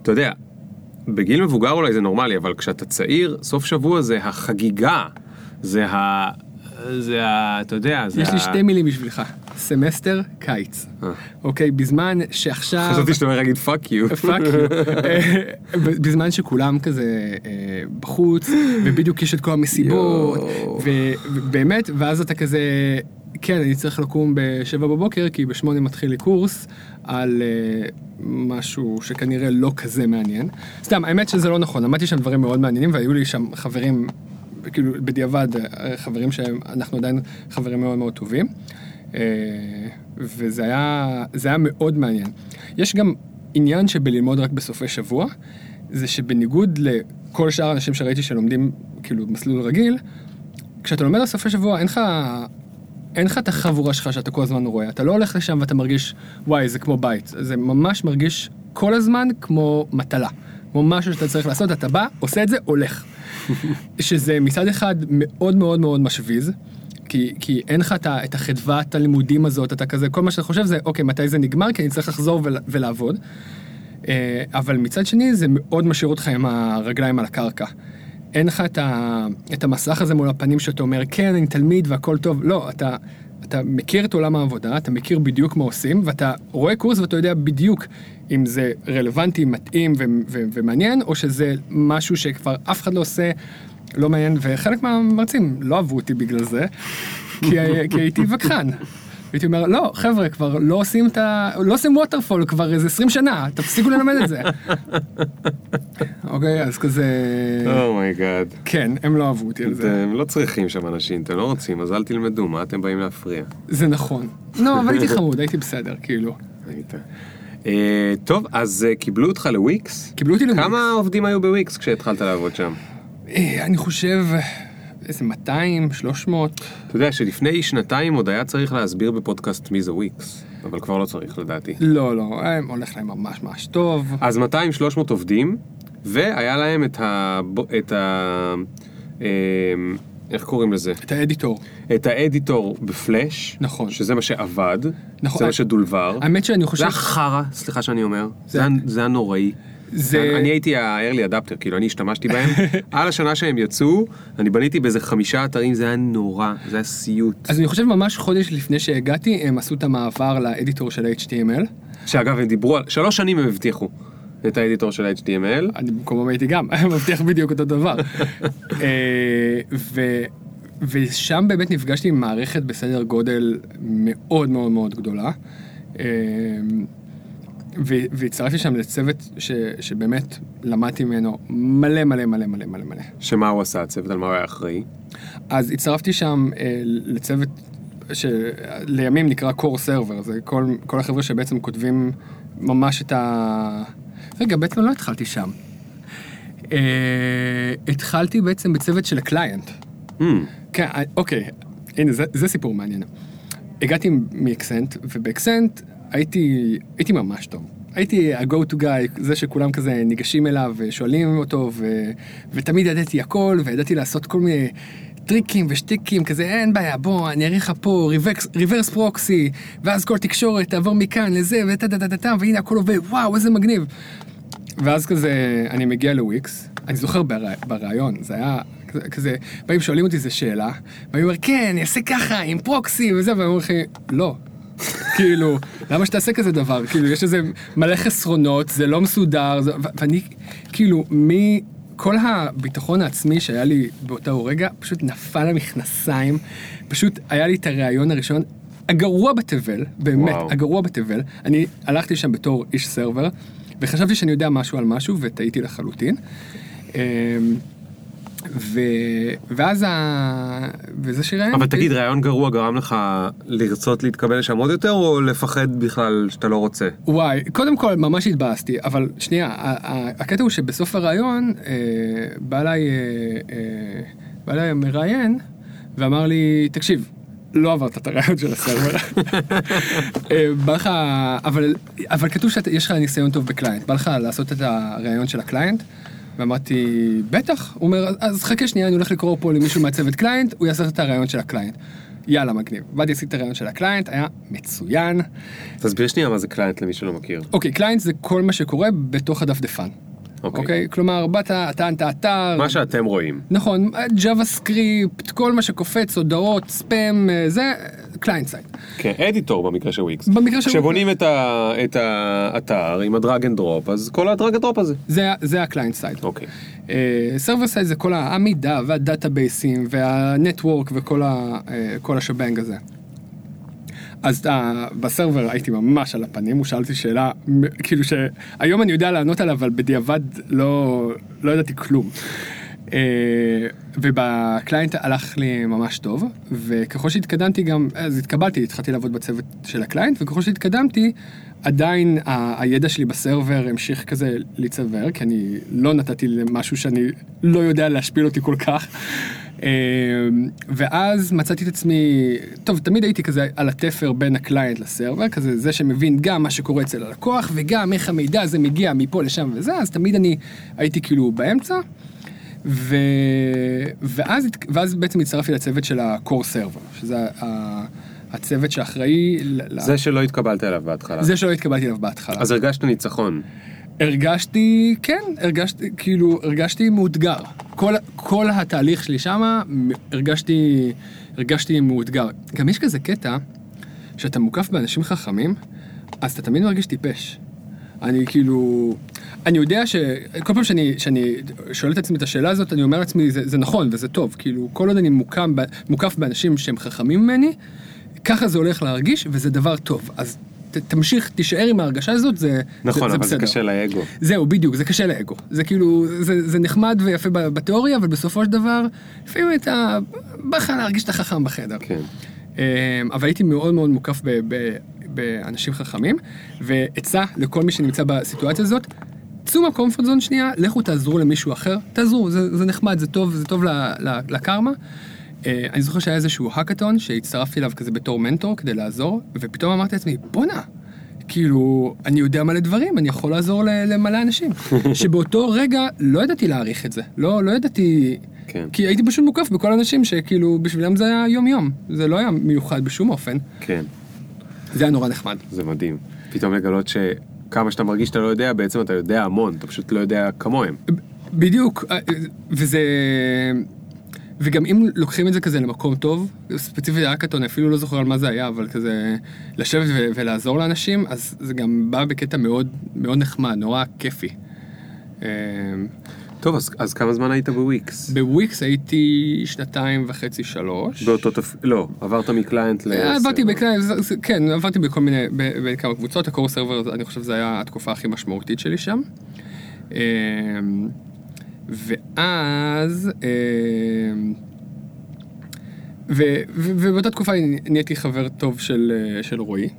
אתה יודע, בגיל מבוגר אולי זה נורמלי, אבל כשאתה צעיר, סוף שבוע זה החגיגה. זה ה... זה ה... אתה יודע, זה יש ה... לי שתי מילים בשבילך, סמסטר קיץ. אה. אוקיי, בזמן שעכשיו... חשבתי שאתה אומר להגיד fuck you. Fuck you. בזמן שכולם כזה אה, בחוץ, ובדיוק יש את כל המסיבות, ובאמת, ואז אתה כזה, כן, אני צריך לקום בשבע בבוקר, כי בשמונה מתחיל לי קורס על אה, משהו שכנראה לא כזה מעניין. סתם, האמת שזה לא נכון, למדתי שם דברים מאוד מעניינים, והיו לי שם חברים, כאילו, בדיעבד, אה, חברים שאנחנו עדיין חברים מאוד מאוד טובים. אה, וזה היה, זה היה מאוד מעניין. יש גם עניין שבללמוד רק בסופי שבוע, זה שבניגוד לכל שאר האנשים שראיתי שלומדים כאילו מסלול רגיל, כשאתה לומד על סופי שבוע אין לך, אין לך את החבורה שלך שאתה כל הזמן רואה, אתה לא הולך לשם ואתה מרגיש, וואי, זה כמו בית, זה ממש מרגיש כל הזמן כמו מטלה, כמו משהו שאתה צריך לעשות, אתה בא, עושה את זה, הולך. שזה מצד אחד מאוד מאוד מאוד משוויז, כי, כי אין לך את את החדוות הלימודים הזאת, אתה כזה, כל מה שאתה חושב זה, אוקיי, מתי זה נגמר? כי אני צריך לחזור ול, ולעבוד. אה, אבל מצד שני זה מאוד משאיר אותך עם הרגליים על הקרקע. אין לך את, ה, את המסך הזה מול הפנים שאתה אומר, כן, אני תלמיד והכל טוב. לא, אתה, אתה מכיר את עולם העבודה, אתה מכיר בדיוק מה עושים, ואתה רואה קורס ואתה יודע בדיוק אם זה רלוונטי, מתאים ו- ו- ומעניין, או שזה משהו שכבר אף אחד לא עושה, לא מעניין, וחלק מהמרצים לא אהבו אותי בגלל זה, כי, כי הייתי וכחן. הייתי אומר, לא, חבר'ה, כבר לא עושים את ה... לא עושים waterfall כבר איזה 20 שנה, תפסיקו ללמד את זה. אוקיי, אז כזה... oh my god. כן, הם לא אהבו אותי על זה. אתם לא צריכים שם אנשים, אתם לא רוצים, אז אל תלמדו, מה אתם באים להפריע? זה נכון. לא, אבל הייתי חמוד, הייתי בסדר, כאילו. היית. אה, טוב, אז אה, קיבלו אותך לוויקס? קיבלו אותי לוויקס. כמה עובדים היו בוויקס כשהתחלת לעבוד שם? אה, אני חושב, איזה 200, 300. אתה יודע שלפני שנתיים עוד היה צריך להסביר בפודקאסט מי זה וויקס, אבל כבר לא צריך לדעתי. לא, לא, הם הולך להם ממש ממש טוב. אז 200-300 עובדים, והיה להם את ה... את ה... אה, איך קוראים לזה? את האדיטור. את האדיטור בפלאש, נכון. שזה מה שעבד, נכון. זה מה שדולבר. האמת שאני זה חושב... היה חרא, סליחה שאני אומר, זה- זה זה היה נוראי. זה- אני הייתי ה-early adapter, כאילו אני השתמשתי בהם, על השנה שהם יצאו, אני בניתי באיזה חמישה אתרים, זה היה נורא, זה היה סיוט. אז אני חושב ממש חודש לפני שהגעתי, הם עשו את המעבר לאדיטור של ה-HTML. שאגב, הם דיברו על, שלוש שנים הם הבטיחו את האדיטור של ה-HTML. אני במקומם הייתי גם, מבטיח בדיוק אותו דבר. אה, ו... ושם באמת נפגשתי עם מערכת בסדר גודל מאוד מאוד מאוד גדולה. והצטרפתי שם לצוות ש- שבאמת למדתי ממנו מלא מלא מלא מלא מלא מלא. שמה הוא עשה, הצוות על מה הוא היה אחראי? אז הצטרפתי שם אה, לצוות שלימים נקרא core server, זה כל, כל החבר'ה שבעצם כותבים ממש את ה... רגע, בעצם לא התחלתי שם. אה, התחלתי בעצם בצוות של ה client. Hmm, כן, אה, אוקיי, הנה, זה, זה סיפור מעניין. הגעתי מאקסנט, ובאקסנט הייתי, הייתי ממש טוב. הייתי ה-go to guy, זה שכולם כזה ניגשים אליו ושואלים אותו, ו, ותמיד ידעתי הכל, וידעתי לעשות כל מיני טריקים ושטיקים, כזה אין בעיה, בוא, אני אראה לך פה ריברס פרוקסי, ואז כל תקשורת תעבור מכאן לזה, טה טה טה טה, והנה הכל עובד, וואו, איזה מגניב. ואז כזה, אני מגיע לוויקס, אני זוכר בריאיון, זה היה כזה, באים שואלים אותי איזה שאלה, ואני אומר, כן, אני אעשה ככה, עם פרוקסי וזה, והם אומרים לי, לא. כאילו, למה שתעשה כזה דבר? כאילו, יש איזה מלא חסרונות, זה לא מסודר, זה, ואני, כאילו, מכל הביטחון העצמי שהיה לי באותו רגע, פשוט נפל למכנסיים, פשוט היה לי את הריאיון הראשון. הגרוע בתבל, באמת, וואו. הגרוע בתבל, אני הלכתי שם בתור איש סרבר, וחשבתי שאני יודע משהו על משהו, וטעיתי לחלוטין. ו... ואז ה... וזה שראיין אבל תגיד, רעיון גרוע גרם לך לרצות להתקבל לשם עוד יותר, או לפחד בכלל שאתה לא רוצה? וואי, קודם כל ממש התבאסתי, אבל שנייה, הקטע הוא שבסוף הראיון אה, בא אליי, אה, אה, בא אליי המראיין ואמר לי, תקשיב, לא עברת את הראיון של ה server. בא לך, אבל, אבל כתוב שיש לך ניסיון טוב ב client, בא לך לעשות את הראיון של ה client? ואמרתי, בטח. הוא אומר, אז חכה שנייה, אני הולך לקרוא פה למישהו מהצוות client, הוא יעשה את הראיון של ה client. יאללה, מגניב. באתי עשיתי את הראיון של ה client, היה מצוין. תסביר שנייה מה זה client למי שלא מכיר. אוקיי, client זה כל מה שקורה בתוך הדפדפן. אוקיי. אוקיי? כלומר, באת, טענת אתר. מה שאתם רואים. נכון, JavaScript, כל מה שקופץ, הודעות, ספאם, אה, זה client side. כן, editor במקרה של וויקס. במקרה של כשבונים את ה- את האתר עם ה drag and drop, אז כל הדרג אנד דרופ הזה. זה, זה ה client side. אוקיי. server side זה כל העמידה והדאטאבייסים וה network וכל ה, אה, ה shebang הזה. אז אה, ב server הייתי ממש על הפנים, הוא שאל אותי שאלה, כאילו שהיום אני יודע לענות עליה, אבל בדיעבד לא, לא ידעתי כלום. אה, וב client הלך לי ממש טוב, וככל שהתקדמתי גם, אז התקבלתי, התחלתי לעבוד בצוות של ה client, וככל שהתקדמתי, עדיין ה- הידע שלי ב server המשיך כזה להיצבר, כי אני לא נתתי למשהו שאני לא יודע להשפיל אותי כל כך. אה, ואז מצאתי את עצמי, טוב, תמיד הייתי כזה על התפר בין ה client ל server, כזה זה שמבין גם מה שקורה אצל הלקוח, וגם איך המידע הזה מגיע מפה לשם וזה, אז תמיד אני הייתי כאילו באמצע. ו... ואז, ואז בעצם הצטרפתי לצוות של ה-core server, שזה ה- הצוות שאחראי, ל- ל- זה שלא התקבלת אליו בהתחלה. זה שלא התקבלתי אליו בהתחלה. אז הרגשת ניצחון. הרגשתי, כן, הרגשתי, כאילו, הרגשתי מאותגר. כל, כל התהליך שלי שמה, הרגשתי, הרגשתי מאותגר. גם יש כזה קטע, שאתה מוקף באנשים חכמים, אז אתה תמיד מרגיש טיפש. אני כאילו, אני יודע שכל פעם שאני, שאני שואל את עצמי את השאלה הזאת, אני אומר לעצמי, זה, זה נכון וזה טוב, כאילו, כל עוד אני מוקם, מוקף באנשים שהם חכמים ממני, ככה זה הולך להרגיש, וזה דבר טוב. אז ת, תמשיך, תישאר עם ההרגשה הזאת, זה, נכון, זה, זה אבל זה בסדר. קשה לאגו. זהו, בדיוק, זה קשה לאגו. זה כאילו, זה, זה נחמד ויפה בתיאוריה, אבל בסופו של דבר, לפעמים אתה, בא לך להרגיש את החכם בחדר. כן. אמ, אבל הייתי מאוד מאוד מוקף ב- ב- באנשים חכמים, ועצה לכל מי שנמצא בסיטואציה הזאת, צאו מהקומפורט זון שנייה, לכו תעזרו למישהו אחר, תעזרו, זה, זה נחמד, זה טוב, זה טוב ל- ל- לקרמה. אה, אני זוכר שהיה איזשהו האקתון שהצטרפתי אליו כזה בתור מנטור כדי לעזור, ופתאום אמרתי לעצמי, בואנה, כאילו, אני יודע מלא דברים, אני יכול לעזור למלא אנשים. שבאותו רגע לא ידעתי להעריך את זה, לא, לא ידעתי... כן. כי הייתי פשוט מוקף בכל אנשים שכאילו, בשבילם זה היה יום-יום. זה לא היה מיוחד בשום אופן. כן, זה היה נורא נחמד. זה מדהים. פתאום לגלות שכמה שאתה מרגיש שאתה לא יודע, בעצם אתה יודע המון, אתה פשוט לא יודע כמוהם. בדיוק, אה, וזה... וגם אם לוקחים את זה כזה למקום טוב, ספציפית האקתון, אני אפילו לא זוכר על מה זה היה, אבל כזה לשבת ו- ולעזור לאנשים, אז זה גם בא בקטע מאוד, מאוד נחמד, נורא כיפי. אה, טוב, אז, אז כמה זמן היית בוויקס? בוויקס הייתי שנתיים וחצי, שלוש. באותו תפ... לא, עברת מקליינט ל... אה, עברתי בכלל, זה- זה- כן, עברתי בכל מיני, בכמה קבוצות, הקור סרבר, אני חושב שזו הייתה התקופה הכי משמעותית שלי שם. ואז, אמ, ו- ו- ובאותה תקופה נהייתי חבר טוב של, אה, של רועי,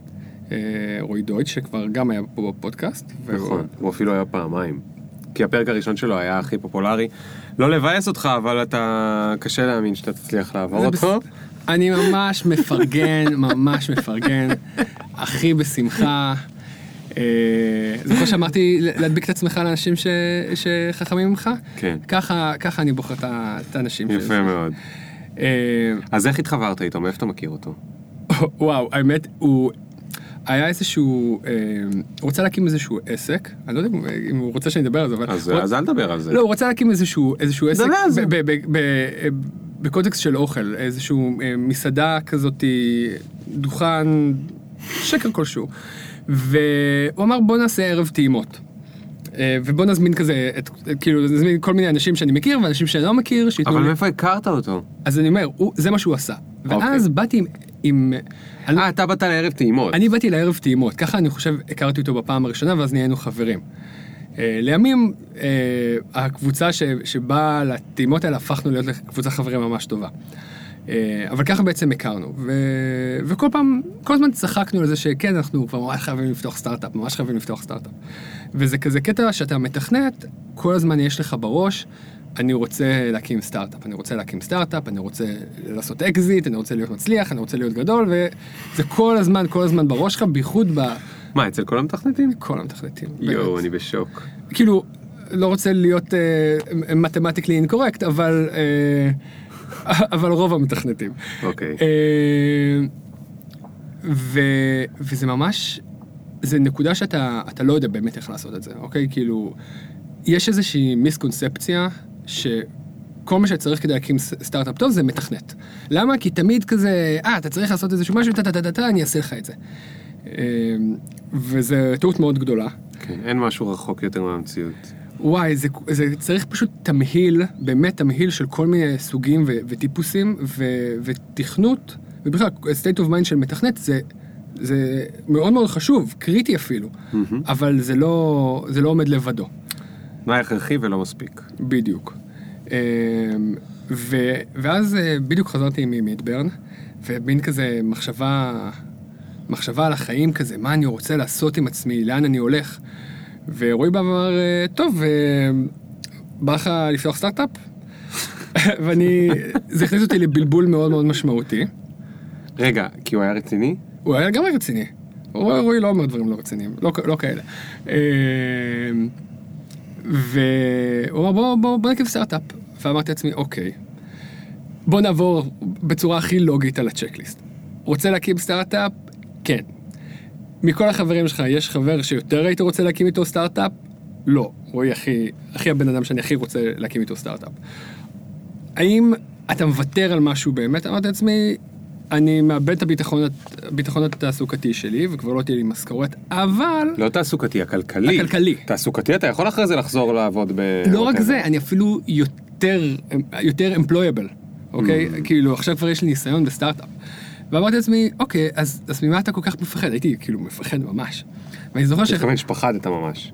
אה, רועי דויטש, שכבר גם היה פה בפודקאסט. והוא- נכון, הוא אפילו היה פעמיים. כי הפרק הראשון שלו היה הכי פופולרי. לא לבאס אותך, אבל אתה... קשה להאמין שאתה תצליח לעבור אותו. בס- אני ממש מפרגן, ממש מפרגן, הכי בשמחה. אה, זוכר שאמרתי להדביק את עצמך לאנשים שחכמים ממך? כן. ככה, אני בוחר את האנשים. יפה שזה. מאוד. אה, אז איך התחברת איתו? מאיפה אתה מכיר אותו? וואו, האמת, הוא היה איזשהו, אה, הוא רצה להקים איזשהו עסק, אני לא יודע אם- הוא רוצה שאני אדבר על זה, אבל... אז הוא- אז אל תדבר על זה. לא, הוא רצה להקים איזשהו, איזשהו עסק, זה. ב- ב- ב- ב- בקונטקסט של אוכל, איזשהו אה, מסעדה כזאת, דוכן, שקר כלשהו. והוא אמר בוא נעשה ערב טעימות. אה, ובוא נזמין כזה, את, כאילו נזמין כל מיני אנשים שאני מכיר ואנשים שאני לא מכיר, אבל לי. מאיפה הכרת אותו? אז אני אומר, הוא, זה מה שהוא עשה. ואז אוקיי. באתי עם... עם אני, אה, אתה באת לערב טעימות. אני באתי לערב טעימות, ככה אני חושב הכרתי אותו בפעם הראשונה ואז נהיינו חברים. אה, לימים אה, הקבוצה ש, שבאה לטעימות האלה הפכנו להיות לקבוצה חברים ממש טובה. אה, אבל ככה בעצם הכרנו, ו... וכל פעם, כל הזמן צחקנו על זה שכן, אנחנו כבר ממש חייבים לפתוח סטארט-אפ, ממש חייבים לפתוח סטארט-אפ. וזה כזה קטע שאתה מתכנת, כל הזמן יש לך בראש, אני רוצה להקים סטארט-אפ, אני רוצה להקים סטארט-אפ, אני רוצה לעשות אקזיט, אני רוצה להיות מצליח, אני רוצה להיות גדול, וזה כל הזמן, כל הזמן בראש שלך, בייחוד מה, אצל כל המתכנתים? בכל המתכנתים. יואו. אני בשוק. כאילו, לא רוצה להיות mathematically incorrect, אבל, אה, אבל רוב המתכנתים. אוקיי. אה, ו, וזה ממש, זה נקודה שאתה אתה לא יודע באמת איך לעשות את זה, אוקיי? כאילו, יש איזושהי מיסקונספציה שכל מה שצריך כדי להקים סטארט-אפ טוב זה מתכנת. למה? כי תמיד כזה, אה, אתה צריך לעשות איזשהו משהו, טה-טה-טה-טה, אני אעשה לך את זה. אה, וזה טעות מאוד גדולה. כן, אין משהו רחוק יותר מהמציאות. וואי, זה, זה צריך פשוט תמהיל, באמת תמהיל של כל מיני סוגים ו, וטיפוסים, ו, ותכנות, ובכלל, state of mind של מתכנת זה, זה מאוד מאוד חשוב, קריטי אפילו, מהמם. אבל זה לא, זה לא עומד לבדו, תנאי הכרחי ולא מספיק. בדיוק. אמ, ו, ואז אה, בדיוק חזרתי ממידברן, ומין כזה מחשבה, מחשבה על החיים כזה, מה אני רוצה לעשות עם עצמי, לאן אני הולך. ורועי בא ואמר, אה, טוב, אה, בא לך לפתוח סטארט-אפ? ואני, זה הכניס אותי לבלבול מאוד מאוד משמעותי. רגע, כי הוא היה רציני? הוא היה לגמרי רציני. רועי לא אומר דברים לא רציניים, לא, לא כאלה. אה, והוא אמר, בוא, בוא, בוא נקים סטארט-אפ. ואמרתי לעצמי, אוקיי, בוא נעבור בצורה הכי לוגית על הצ'קליסט. רוצה להקים סטארט-אפ? כן. מכל החברים שלך, יש חבר שיותר היית רוצה להקים איתו סטארט-אפ? לא, רועי הכי, הכי הבן אדם שאני הכי רוצה להקים איתו סטארט-אפ. האם אתה מוותר על משהו באמת? אמרתי לעצמי, אני מאבד את הביטחון, הביטחון התעסוקתי שלי, וכבר לא תהיה לי משכורת, אבל... לא תעסוקתי, הכלכלי. הכלכלי. תעסוקתי, אתה יכול אחרי זה לחזור לעבוד ב... לא רק. זה, אני אפילו יותר, יותר employable, אוקיי? Mm. כאילו, עכשיו כבר יש לי ניסיון בסטארט-אפ. ואמרתי לעצמי, אוקיי, אז, אז ממה אתה כל כך מפחד? הייתי כאילו מפחד ממש. ואני זוכר ש... אני מתכוון שפחדת ממש.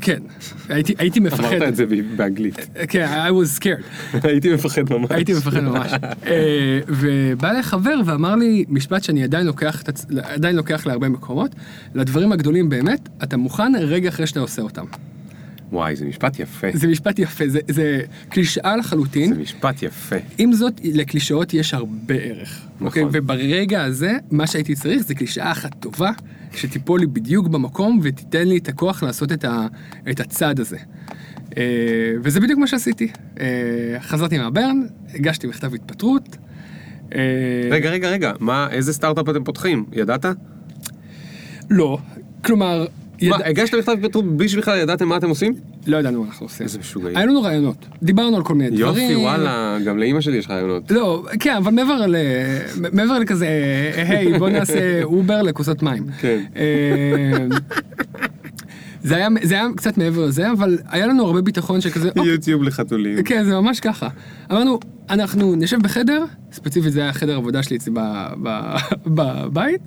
כן, הייתי, הייתי מפחד. אמרת את זה באנגלית. כן, I was scared. הייתי מפחד ממש. הייתי מפחד ממש. אה, ובא אליי חבר ואמר לי משפט שאני עדיין לוקח, עדיין לוקח להרבה מקומות, לדברים הגדולים באמת, אתה מוכן רגע אחרי שאתה עושה אותם. וואי, זה משפט יפה. זה משפט יפה, זה, זה קלישאה לחלוטין. זה משפט יפה. עם זאת, לקלישאות יש הרבה ערך. נכון. אוקיי? וברגע הזה, מה שהייתי צריך זה קלישאה אחת טובה, שתיפול לי בדיוק במקום ותיתן לי את הכוח לעשות את, ה, את הצעד הזה. אה, וזה בדיוק מה שעשיתי. אה, חזרתי מה burn, הגשתי מכתב התפטרות. אה, רגע, רגע, רגע, מה, איזה סטארט-אפ אתם פותחים? ידעת? לא, כלומר, הגשת מכתב התפטרות בלי שבכלל ידעתם מה אתם עושים? לא ידענו מה אנחנו עושים. איזה משוגעים. היו לנו רעיונות, דיברנו על כל מיני דברים. יופי, וואלה, גם לאימא שלי יש רעיונות. לא, כן, אבל מעבר, ל... מעבר לכזה, היי, בוא נעשה אובר לכוסות מים. כן. אה, זה היה, זה היה קצת מעבר לזה, אבל היה לנו הרבה ביטחון שכזה, אוקיי, יוטיוב לחתולים. כן, זה ממש ככה. אמרנו, אנחנו נשב בחדר, ספציפית זה היה חדר עבודה שלי אצלי בבית,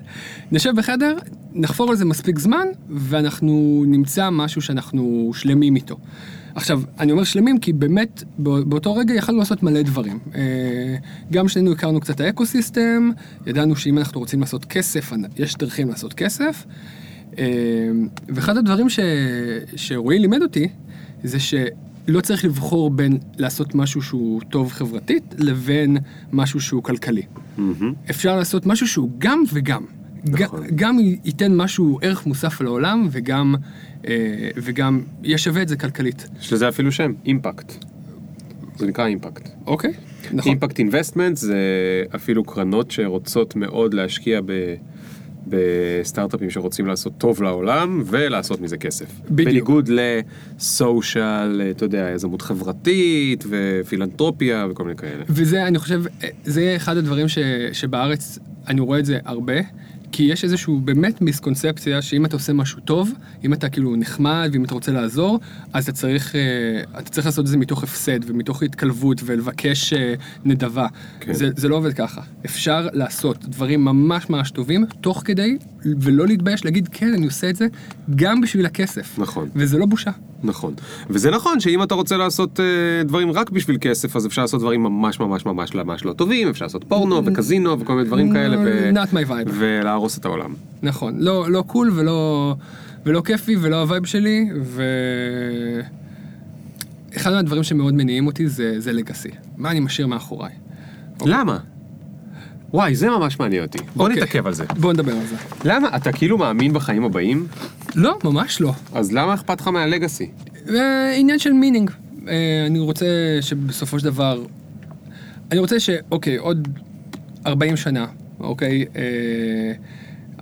נשב בחדר, נחפור על זה מספיק זמן, ואנחנו נמצא משהו שאנחנו שלמים איתו. עכשיו, אני אומר שלמים כי באמת בא- באותו רגע יכלנו לעשות מלא דברים. אה, גם שנינו הכרנו קצת האקוסיסטם, ידענו שאם אנחנו רוצים לעשות כסף, יש דרכים לעשות כסף. אה, ואחד הדברים ש... שרועי לימד אותי, זה שלא צריך לבחור בין לעשות משהו שהוא טוב חברתית, לבין משהו שהוא כלכלי. מהמם. אפשר לעשות משהו שהוא גם וגם. נכון. ג- גם ייתן משהו ערך מוסף לעולם, וגם, אה, וגם ישווה את זה כלכלית. יש לזה אפילו שם, אימפקט. זה נקרא אימפקט. אוקיי? נכון. אימפקט אינבסטמנט זה אפילו קרנות שרוצות מאוד להשקיע ב... בסטארט-אפים שרוצים לעשות טוב לעולם ולעשות מזה כסף. בדיוק. בניגוד לסושיאל, אתה יודע, יזמות חברתית ופילנטרופיה וכל מיני כאלה. וזה, אני חושב, זה אחד הדברים ש, שבארץ, אני רואה את זה הרבה, כי יש איזשהו באמת מיסקונספציה שאם אתה עושה משהו טוב, אם אתה כאילו נחמד ואם אתה רוצה לעזור, אז אתה צריך, אה, אתה צריך לעשות את זה מתוך הפסד ומתוך התקלבות ולבקש אה, נדבה. כן. זה, זה לא עובד ככה. אפשר לעשות דברים ממש ממש טובים, תוך כדי, ולא להתבייש להגיד, כן, אני עושה את זה גם בשביל הכסף. נכון. וזה לא בושה. נכון. וזה נכון שאם אתה רוצה לעשות אה, דברים רק בשביל כסף, אז אפשר לעשות דברים ממש ממש ממש ממש לא טובים, אפשר לעשות פורנו וקזינו וכל מיני דברים כאלה, ו- Not my vibe. ולהרוס את העולם. נכון, לא, לא cool ולא, ולא כיפי ולא ה vibe שלי, ו... אחד מהדברים שמאוד מניעים אותי זה, זה legacy. מה אני משאיר מאחוריי. למה? וואי, זה ממש מעניין אותי. בוא אוקיי. נתעכב על זה. בוא נדבר על זה. למה? אתה כאילו מאמין בחיים הבאים? לא, ממש לא. אז למה אכפת לך מה legacy? אה, עניין של meaning. אה, אני רוצה שבסופו של דבר, אני רוצה שאוקיי, עוד 40 שנה, אוקיי, אה,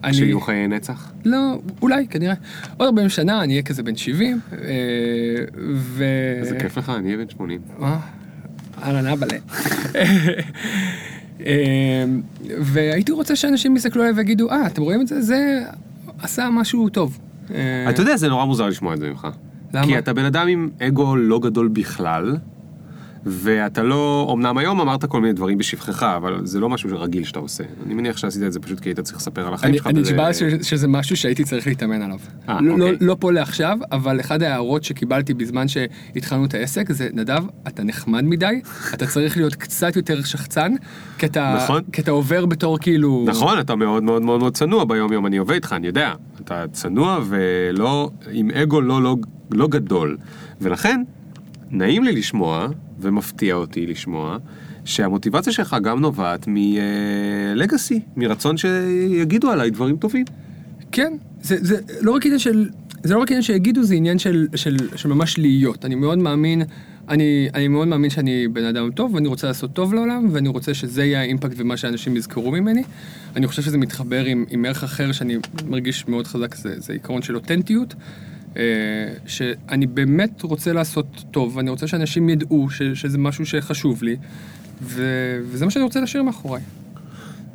אני... שיהיו חיי נצח? לא, אולי, כנראה. עוד 40 שנה אני אהיה כזה בן 70, אה, ו... איזה כיף לך, אני אהיה בן 80. אה, אהלן אבאלה. אה, והייתי רוצה שאנשים יסתכלו עליי ויגידו, אה, אתם רואים את זה? זה עשה משהו טוב. אתה יודע, זה נורא מוזר לשמוע את זה ממך. למה? כי אתה בן אדם עם אגו לא גדול בכלל, ואתה לא, אמנם היום אמרת כל מיני דברים בשבחך, אבל זה לא משהו רגיל שאתה עושה. אני מניח שעשית את זה פשוט כי היית צריך לספר על החיים שלך. אני וזה- נשבע ש- שזה משהו שהייתי צריך להתאמן עליו. אה, לא- לא- אוקיי. לא פה לעכשיו, אבל אחד ההערות שקיבלתי בזמן שהתחלנו את העסק זה, נדב, אתה נחמד מדי, אתה צריך להיות קצת יותר שחצן, כי אתה נכון. כי אתה עובר בתור כאילו... נכון, אתה מאוד מאוד מאוד מאוד צנוע ביום יום, אני עובד איתך, אני יודע. אתה צנוע ולא, עם אגו לא, לא, לא גדול. ולכן, נעים לי לשמוע, ומפתיע אותי לשמוע, שהמוטיבציה שלך גם נובעת מלגאסי, מרצון שיגידו עליי דברים טובים. כן, זה, זה לא רק עניין של, זה לא רק עניין שיגידו, זה עניין של, של, של ממש להיות. אני מאוד מאמין, אני, אני מאוד מאמין שאני בן אדם טוב, ואני רוצה לעשות טוב לעולם, ואני רוצה שזה יהיה האימפקט ומה שאנשים יזכרו ממני. אני חושב שזה מתחבר עם, עם ערך אחר שאני מרגיש מאוד חזק, זה, זה עיקרון של אותנטיות. אה, שאני באמת רוצה לעשות טוב, ואני רוצה שאנשים ידעו ש, שזה משהו שחשוב לי, ו, וזה מה שאני רוצה להשאיר מאחוריי.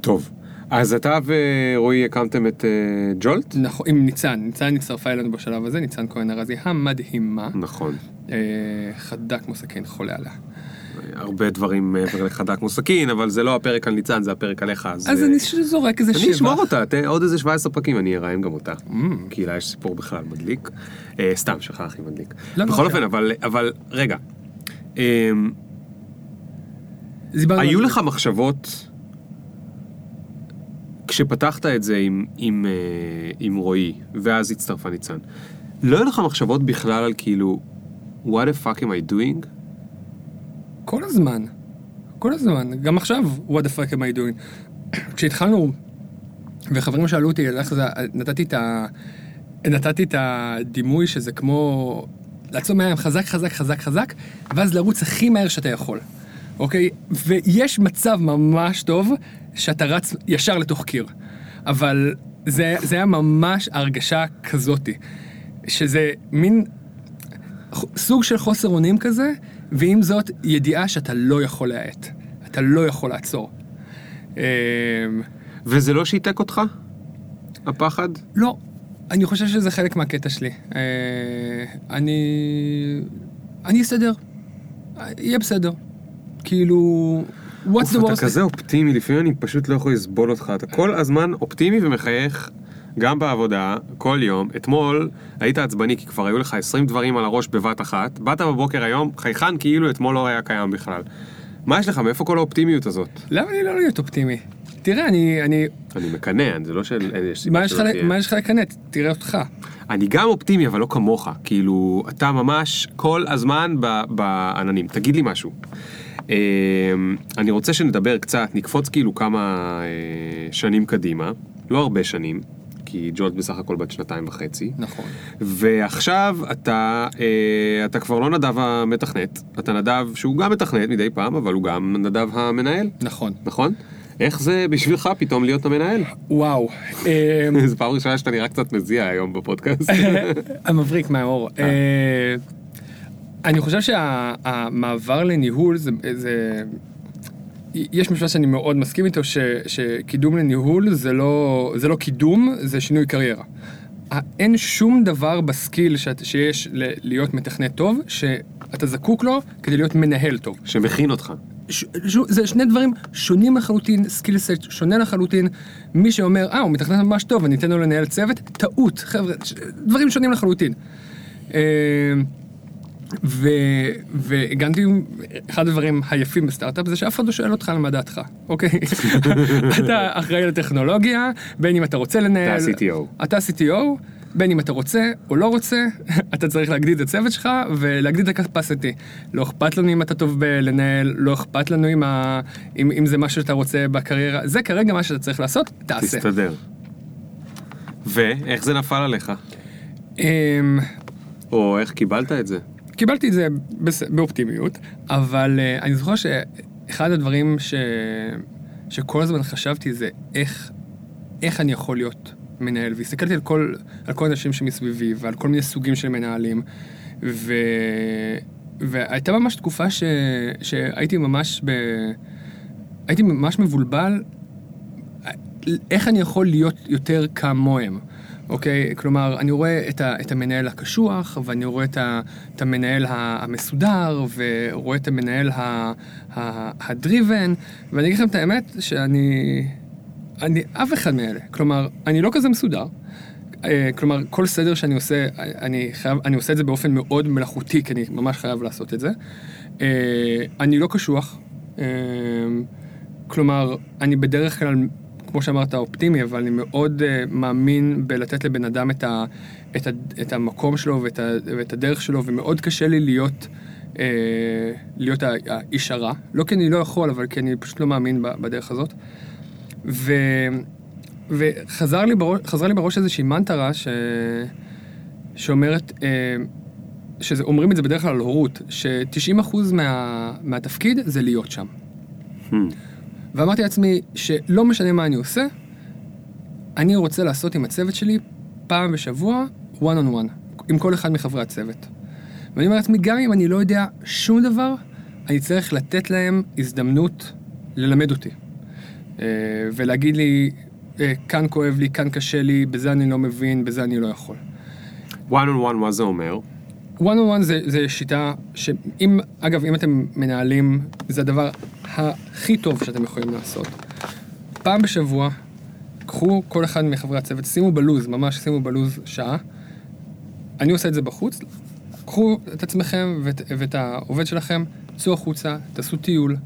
טוב. אז אתה ורועי הקמתם את אה, ג'ולט? נכון, עם ניצן, ניצן הצטרפה אלינו בשלב הזה, ניצן כהן ארזי המדהימה, נכון. אה, חדה כמו סכין, חולה עליה. הרבה דברים מעבר לחדה כמו סכין, אבל זה לא הפרק על ניצן, זה הפרק עליך. אז אה, אני זורק איזה שבח. אני אשמור אותה, ת- עוד איזה 17 פרקים, אני אראיין גם אותה. Mm. כי לה יש סיפור בכלל מדליק. אה, סתם, שלך הכי מדליק. לא, לא, בכל לא. אופן, אבל, אבל, רגע. דיברנו היו. לך מחשבות, כשפתחת את זה עם, עם, אה, עם רועי, ואז הצטרפה ניצן, לא היו לך מחשבות בכלל על כאילו, what the fuck am I doing? כל הזמן. כל הזמן. גם עכשיו, what the fuck am I doing. כשהתחלנו, וחברים שאלו אותי, איך זה, נתתי את ה... נתתי את הדימוי שזה כמו לעצום מהים חזק, חזק, חזק, חזק, ואז לרוץ הכי מהר שאתה יכול, אוקיי? ויש מצב ממש טוב שאתה רץ ישר לתוך קיר. אבל זה, זה היה ממש הרגשה כזאתי, שזה מין סוג של חוסר אונים כזה, ועם זאת, ידיעה שאתה לא יכול להאט. אתה לא יכול לעצור. אמ, וזה לא שיתק אותך? הפחד? לא, אני חושב שזה חלק מהקטע שלי. אה, אני... אני אסתדר. יהיה בסדר. כאילו... what's the אתה worst? כזה אופטימי, לפעמים אני פשוט לא יכול לסבול אותך. אתה כל הזמן אופטימי ומחייך, גם בעבודה, כל יום. אתמול היית עצבני כי כבר היו לך 20 דברים על הראש בבת אחת. באת בבוקר היום, חייכן כאילו אתמול לא היה קיים בכלל. מה יש לך? מאיפה כל האופטימיות הזאת? למה אני לא להיות אופטימי? תראה, אני... אני... אני מקנא, זה לא של... מה יש ל-. מה יש לך לקנא? תראה אותך. אני גם אופטימי, אבל לא כמוך. כאילו, אתה ממש כל הזמן בעננים. תגיד לי משהו. אה, אני רוצה שנדבר קצת, נקפוץ כאילו כמה אה, שנים קדימה, לא הרבה שנים, כי ג'ולט בסך הכל בת שנתיים וחצי. נכון. ועכשיו אתה, אה, אתה כבר לא נדב המתכנת, אתה נדב שהוא גם מתכנת מדי פעם, אבל הוא גם נדב המנהל, נכון. נכון? איך זה בשבילך פתאום להיות המנהל? וואו. אמ, זו פעם ראשונה שאתה נראה קצת מזיע היום בפודקאסט. המבריק מהאור. אה, אני חושב שהמעבר לניהול זה... יש משפט שאני מאוד מסכים איתו, ש, שקידום לניהול זה לא, זה לא קידום, זה שינוי קריירה. אין שום דבר בסקיל שאת, שיש ל- להיות מתכנת טוב, שאתה זקוק לו כדי להיות מנהל טוב. שמכין אותך. ש, ש, זה שני דברים שונים לחלוטין, skill set שונה לחלוטין. מי שאומר, אה, הוא מתכנן ממש טוב, אני אתן לו לנהל צוות, טעות, חבר'ה, ש, דברים שונים לחלוטין. אה, והבנתי, אחד הדברים היפים בסטארט-אפ זה שאף אחד לא שואל אותך על מה דעתך, אוקיי? אתה אחראי לטכנולוגיה, בין אם אתה רוצה לנהל... אתה ה-CTO. אתה CTO, בין אם אתה רוצה או לא רוצה, אתה צריך להגדיל את הצוות שלך ולהגדיל את ה-capacity. לא אכפת לנו אם אתה טוב בלנהל, לא אכפת לנו אם, ה... אם, אם זה משהו שאתה רוצה בקריירה, זה כרגע מה שאתה צריך לעשות, תעשה. תסתדר. ואיך זה נפל עליך? אמ, או איך קיבלת את זה? קיבלתי את זה. באופטימיות, אבל uh, אני זוכר שאחד הדברים ש... שכל הזמן חשבתי זה איך, איך אני יכול להיות מנהל, והסתכלתי על כל, על כל האנשים שמסביבי ועל כל מיני סוגים של מנהלים, ו... והייתה ממש תקופה ש... שהייתי ממש ב... הייתי ממש מבולבל איך אני יכול להיות יותר כמוהם, אוקיי? כלומר, אני רואה את, ה, את המנהל הקשוח, ואני רואה את, ה, את המנהל המסודר, ורואה את המנהל הדריבן, ואני אגיד לכם את האמת, שאני... אני אף אחד מאלה. כלומר, אני לא כזה מסודר. אה, כלומר, כל סדר שאני עושה, אני, חייב, אני עושה את זה באופן מאוד מלאכותי, כי אני ממש חייב לעשות את זה. אה, אני לא קשוח. אה, כלומר, אני בדרך כלל, כמו שאמרת, אופטימי, אבל אני מאוד uh, מאמין בלתת לבן אדם את, ה, את, ה, את המקום שלו ואת, ה, ואת הדרך שלו, ומאוד קשה לי להיות, uh, להיות האיש הרע. לא כי אני לא יכול, אבל כי אני פשוט לא מאמין בדרך הזאת. ו, וחזר לי בראש, לי בראש איזושהי מנטרה ש, שאומרת, uh, שזה, אומרים את זה בדרך כלל על הורות, ש-90% מה, מהתפקיד זה להיות שם. Hmm. ואמרתי לעצמי שלא משנה מה אני עושה, אני רוצה לעשות עם הצוות שלי פעם בשבוע one on one. עם כל אחד מחברי הצוות. ואני אומר לעצמי, גם אם אני לא יודע שום דבר, אני צריך לתת להם הזדמנות ללמד אותי. אה, ולהגיד לי, אה, כאן כואב לי, כאן קשה לי, בזה אני לא מבין, בזה אני לא יכול. one on one מה זה אומר? one on one זה, זה שיטה שאם, אגב, אם אתם מנהלים, זה הדבר הכי טוב שאתם יכולים לעשות. פעם בשבוע, קחו כל אחד מחברי הצוות, שימו בלוז, ממש שימו בלוז שעה. אני עושה את זה בחוץ, קחו את עצמכם ואת, ואת העובד שלכם, צאו החוצה, תעשו טיול.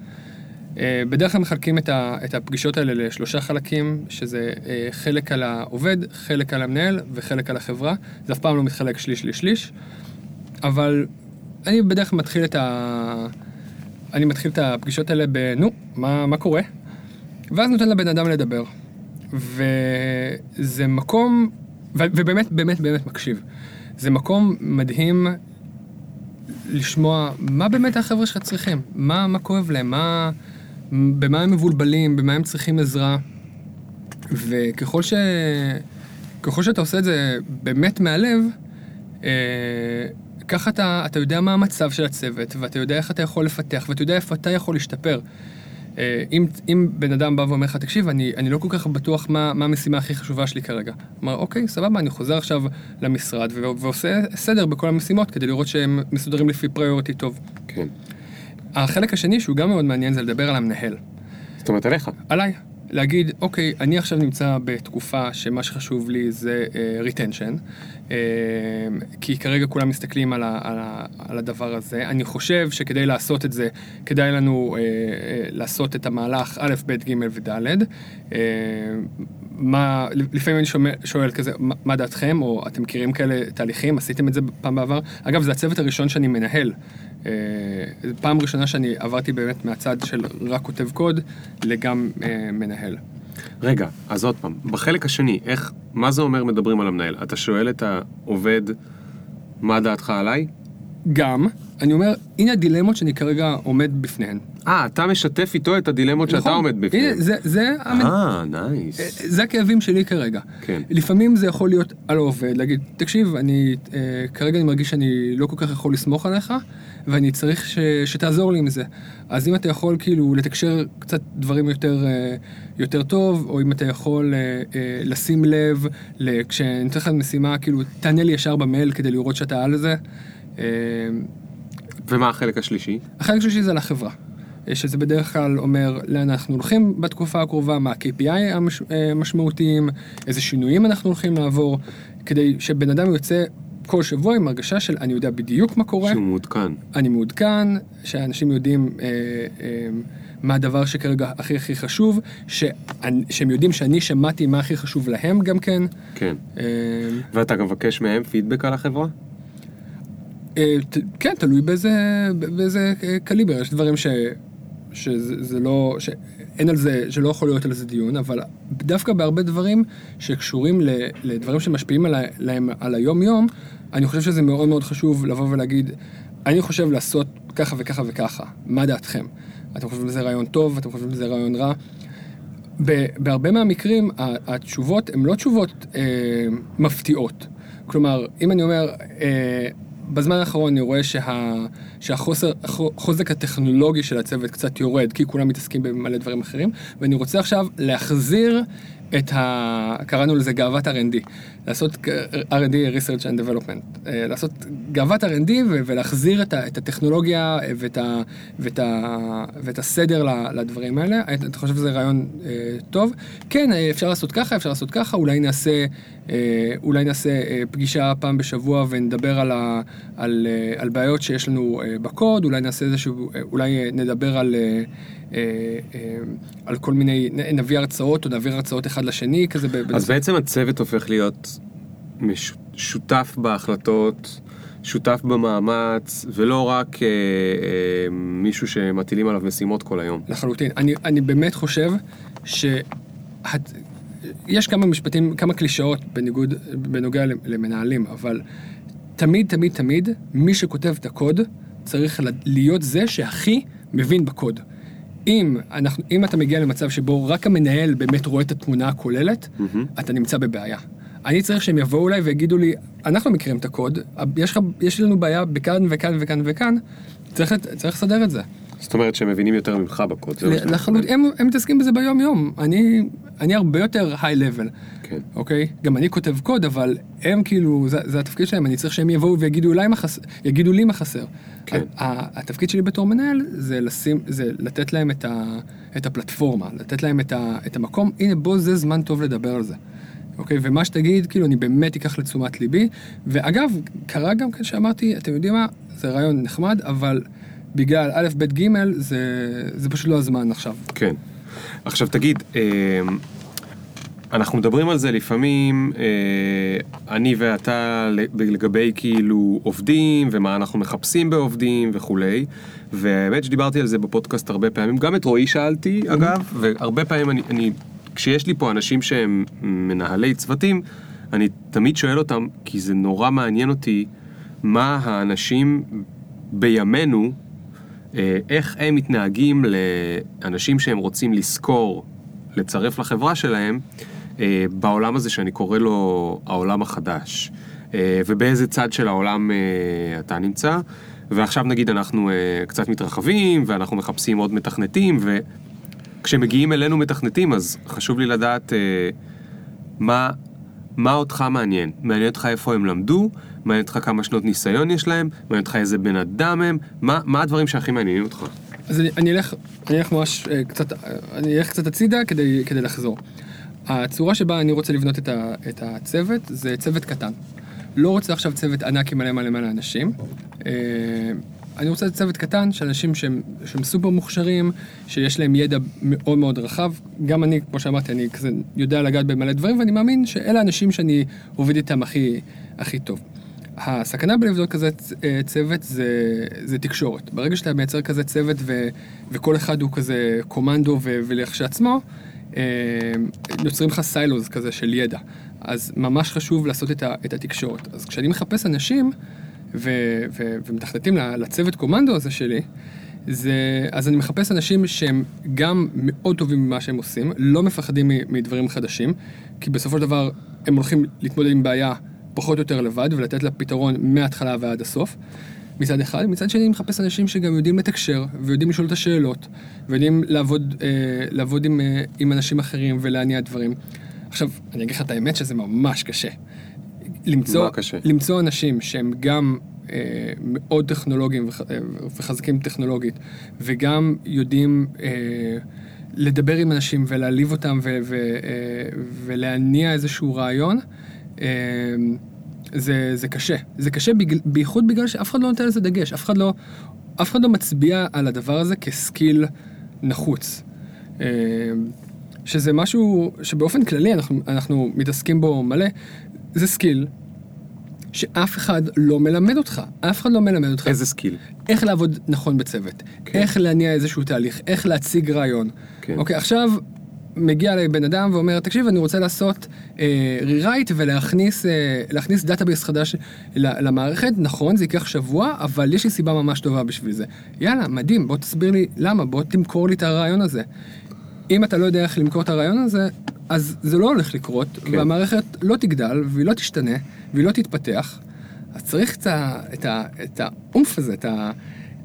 אה, בדרך כלל מחלקים את, ה, את הפגישות האלה לשלושה חלקים, שזה אה, חלק על העובד, חלק על המנהל וחלק על החברה. זה אף פעם לא מתחלק שליש שליש שליש, אבל אני בדרך כלל מתחיל את ה... אני מתחיל את הפגישות האלה ב... נו, מה, מה קורה? ואז נותן לבן אדם לדבר. וזה מקום, ו- ובאמת, באמת, באמת מקשיב. זה מקום מדהים לשמוע מה באמת החבר'ה שלך צריכים, מה, מה כואב להם, מה, במה הם מבולבלים, במה הם צריכים עזרה. וככל ש... ככל שאתה עושה את זה באמת מהלב, אה, ככה אתה, אתה יודע מה המצב של הצוות, ואתה יודע איך אתה יכול לפתח, ואתה יודע איפה אתה יכול להשתפר. אה, אם, אם בן אדם בא ואומר לך, תקשיב, אני, אני לא כל כך בטוח מה, מה המשימה הכי חשובה שלי כרגע. אמר, אוקיי, סבבה, אני חוזר עכשיו למשרד ו- ועושה סדר בכל המשימות כדי לראות שהם מסודרים לפי פריוריטי טוב. כן. החלק השני, שהוא גם מאוד מעניין, זה לדבר על המנהל. זאת אומרת עליך. עליי. להגיד, אוקיי, אני עכשיו נמצא בתקופה שמה שחשוב לי זה uh, retention, uh, כי כרגע כולם מסתכלים על, ה, על, ה, על הדבר הזה. אני חושב שכדי לעשות את זה, כדאי לנו uh, uh, לעשות את המהלך א', ב', ג' וד'. Uh, מה, לפעמים אני שומע, שואל כזה, מה, מה דעתכם, או אתם מכירים כאלה תהליכים, עשיתם את זה פעם בעבר? אגב, זה הצוות הראשון שאני מנהל. Uh, פעם ראשונה שאני עברתי באמת מהצד של רק כותב קוד לגם uh, מנהל. רגע, אז עוד פעם, בחלק השני, איך, מה זה אומר מדברים על המנהל? אתה שואל את העובד, מה דעתך עליי? גם, אני אומר, הנה הדילמות שאני כרגע עומד בפניהן. אה, אתה משתף איתו את הדילמות שאתה נכון. עומד בפניהן. הנה, זה, זה, המנ... אה, נייס. זה הכאבים שלי כרגע. כן. לפעמים זה יכול להיות על העובד, להגיד, תקשיב, אני, אה, כרגע אני מרגיש שאני לא כל כך יכול לסמוך עליך, ואני צריך ש, שתעזור לי עם זה. אז אם אתה יכול כאילו לתקשר קצת דברים יותר, אה, יותר טוב, או אם אתה יכול אה, אה, לשים לב, ל- כשאני נותן לך משימה, כאילו, תענה לי ישר במייל כדי לראות שאתה על זה. אה, ומה החלק השלישי? החלק השלישי זה על החברה. שזה בדרך כלל אומר לאן אנחנו הולכים בתקופה הקרובה, מה ה-KPI המשמעותיים, איזה שינויים אנחנו הולכים לעבור, כדי שבן אדם יוצא כל שבוע עם הרגשה של אני יודע בדיוק מה קורה, שהוא מעודכן. אני מעודכן, שאנשים יודעים אה, אה, מה הדבר שכרגע הכי הכי חשוב, שאני, שהם יודעים שאני שמעתי מה הכי חשוב להם גם כן. כן. אה, ואתה גם מבקש מהם פידבק על החברה? אה, ת- כן, תלוי באיזה, באיזה אה, קליבר, יש דברים ש, שזה זה לא, שאין על זה, שלא יכול להיות על זה דיון, אבל דווקא בהרבה דברים שקשורים ל, לדברים שמשפיעים על, להם על היום-יום, אני חושב שזה מאוד מאוד חשוב לבוא ולהגיד, אני חושב לעשות ככה וככה וככה, מה דעתכם? אתם חושבים שזה רעיון טוב, אתם חושבים שזה רעיון רע? בהרבה מהמקרים התשובות הן לא תשובות אה, מפתיעות. כלומר, אם אני אומר, אה, בזמן האחרון אני רואה שה, שהחוסר, החוזק הטכנולוגי של הצוות קצת יורד, כי כולם מתעסקים במלא דברים אחרים, ואני רוצה עכשיו להחזיר את ה... קראנו לזה גאוות R&D, לעשות R&D, Research and Development, אה, לעשות גאוות R&D ולהחזיר את, ה- את הטכנולוגיה ואת, ה- ואת, ה- ואת הסדר לדברים האלה. אתה חושב שזה רעיון אה, טוב? כן, אה, אפשר לעשות ככה, אפשר לעשות ככה, אולי נעשה, אה, אולי נעשה פגישה פעם בשבוע ונדבר על, ה- על, על בעיות שיש לנו אה, בקוד, אולי נעשה איזשהו, אה, אולי נדבר על... אה, אה, על כל מיני, נביא הרצאות או נעביר הרצאות אחד לשני, כזה אז בעצם הצוות הופך להיות. שותף בהחלטות, שותף במאמץ, ולא רק אה, אה, מישהו שמטילים עליו משימות כל היום. לחלוטין. אני, אני באמת חושב ש... יש כמה משפטים, כמה קלישאות בניגוד, בנוגע למנהלים, אבל תמיד, תמיד, תמיד, מי שכותב את הקוד צריך להיות זה שהכי מבין בקוד. אם, אנחנו, אם אתה מגיע למצב שבו רק המנהל באמת רואה את התמונה הכוללת, מהמם. אתה נמצא בבעיה. אני צריך שהם יבואו אליי ויגידו לי, אנחנו מכירים את הקוד, יש, לך, יש לנו בעיה בכאן וכאן וכאן וכאן, צריך, צריך לסדר את זה. זאת אומרת שהם מבינים יותר ממך בקוד. זה מה שאתה לחלוטין, הם, מתעסקים בזה ביום יום, אני, אני הרבה יותר היי לבל. כן. אוקיי? גם אני כותב קוד, אבל הם כאילו, זה, זה התפקיד שלהם, אני צריך שהם יבואו ויגידו לי מה חסר. יגידו לי מה חסר. כן. התפקיד שלי בתור מנהל זה לשים, זה לתת להם את, ה, את הפלטפורמה, לתת להם את, ה, את המקום, הנה בוא זה זמן טוב לדבר על זה. אוקיי? ומה שתגיד, כאילו, אני באמת אקח לתשומת ליבי. ואגב, קרה גם כן שאמרתי, אתם יודעים מה, זה רעיון נחמד, אבל בגלל א', ב', ג', זה, זה פשוט לא הזמן עכשיו. כן. עכשיו תגיד, אה, אנחנו מדברים על זה לפעמים, אה, אני ואתה, לגבי כאילו עובדים, ומה אנחנו מחפשים בעובדים וכולי, והאמת שדיברתי על זה בפודקאסט הרבה פעמים, גם את רועי שאלתי אגב, והרבה פעמים אני, אני, כשיש לי פה אנשים שהם מנהלי צוותים, אני תמיד שואל אותם, כי זה נורא מעניין אותי, מה האנשים בימינו, אה, איך הם מתנהגים לאנשים שהם רוצים לשכור, לצרף לחברה שלהם, בעולם הזה שאני קורא לו העולם החדש. אה, ובאיזה צד של העולם אה, אתה נמצא. ועכשיו נגיד אנחנו אה, קצת מתרחבים, ואנחנו מחפשים עוד מתכנתים, וכשמגיעים אלינו מתכנתים, אז חשוב לי לדעת אה, מה, מה אותך מעניין. מעניין אותך איפה הם למדו, מעניין אותך כמה שנות ניסיון יש להם, מעניין אותך איזה בן אדם הם, מה, מה הדברים שהכי מעניינים אותך? אז אני, אני אלך, אני אלך ממש אה, קצת, אה, אני אלך קצת הצידה כדי, כדי לחזור. הצורה שבה אני רוצה לבנות את, ה, את הצוות זה צוות קטן. לא רוצה עכשיו צוות ענק עם מלא מלא מלא אנשים. אה, אני רוצה צוות קטן של אנשים שהם, שהם סופר מוכשרים, שיש להם ידע מאוד מאוד רחב. גם אני, כמו שאמרתי, אני כזה יודע לגעת במלא דברים, ואני מאמין שאלה האנשים שאני עובד איתם הכי, הכי טוב. הסכנה בלבדוק כזה אה, צוות זה, זה תקשורת. ברגע שאתה מייצר כזה צוות ו, וכל אחד הוא כזה קומנדו ולכשעצמו, יוצרים לך סיילוז כזה של ידע. אז ממש חשוב לעשות את, ה, את התקשורת. אז כשאני מחפש אנשים ו, ו, ומתכנתים ל- לצוות קומנדו הזה שלי, זה, אז אני מחפש אנשים שהם גם מאוד טובים במה שהם עושים, לא מפחדים מדברים חדשים, כי בסופו של דבר הם הולכים להתמודד עם בעיה פחות או יותר לבד ולתת לה פתרון מההתחלה ועד הסוף. מצד אחד, מצד שני אני מחפש אנשים שגם יודעים לתקשר ויודעים לשאול את השאלות ויודעים לעבוד, אה, לעבוד עם, אה, עם אנשים אחרים ולהניע דברים. עכשיו, אני אגיד לך את האמת שזה ממש קשה. למצוא, קשה? למצוא אנשים שהם גם אה, מאוד טכנולוגיים וח, אה, וחזקים טכנולוגית, וגם יודעים אה, לדבר עם אנשים ולהלהיב אותם ו, ו, אה, ולהניע איזשהו רעיון, אה, זה, זה קשה. זה קשה בגל, בייחוד בגלל שאף אחד לא נותן לזה דגש, אף אחד לא, אף אחד לא מצביע על הדבר הזה כ skill נחוץ. אה, שזה משהו שבאופן כללי אנחנו, אנחנו מתעסקים בו מלא, זה skill שאף אחד לא מלמד אותך, אף אחד לא מלמד אותך איזה skill? איך לעבוד נכון בצוות, כן. איך להניע איזשהו תהליך, איך להציג רעיון. כן. אוקיי, עכשיו מגיע אליי בן אדם ואומר, תקשיב, אני רוצה לעשות אה, rewrite ולהכניס אה, דאטאבייס חדש למערכת, נכון, זה ייקח שבוע, אבל יש לי סיבה ממש טובה בשביל זה. יאללה, מדהים, בוא תסביר לי למה, בוא תמכור לי את הרעיון הזה. אם אתה לא יודע איך למכור את הרעיון הזה, אז זה לא הולך לקרות, כן. והמערכת לא תגדל, והיא לא תשתנה, והיא לא תתפתח. אז צריך את, ה, את, ה, את האומף הזה, את, ה,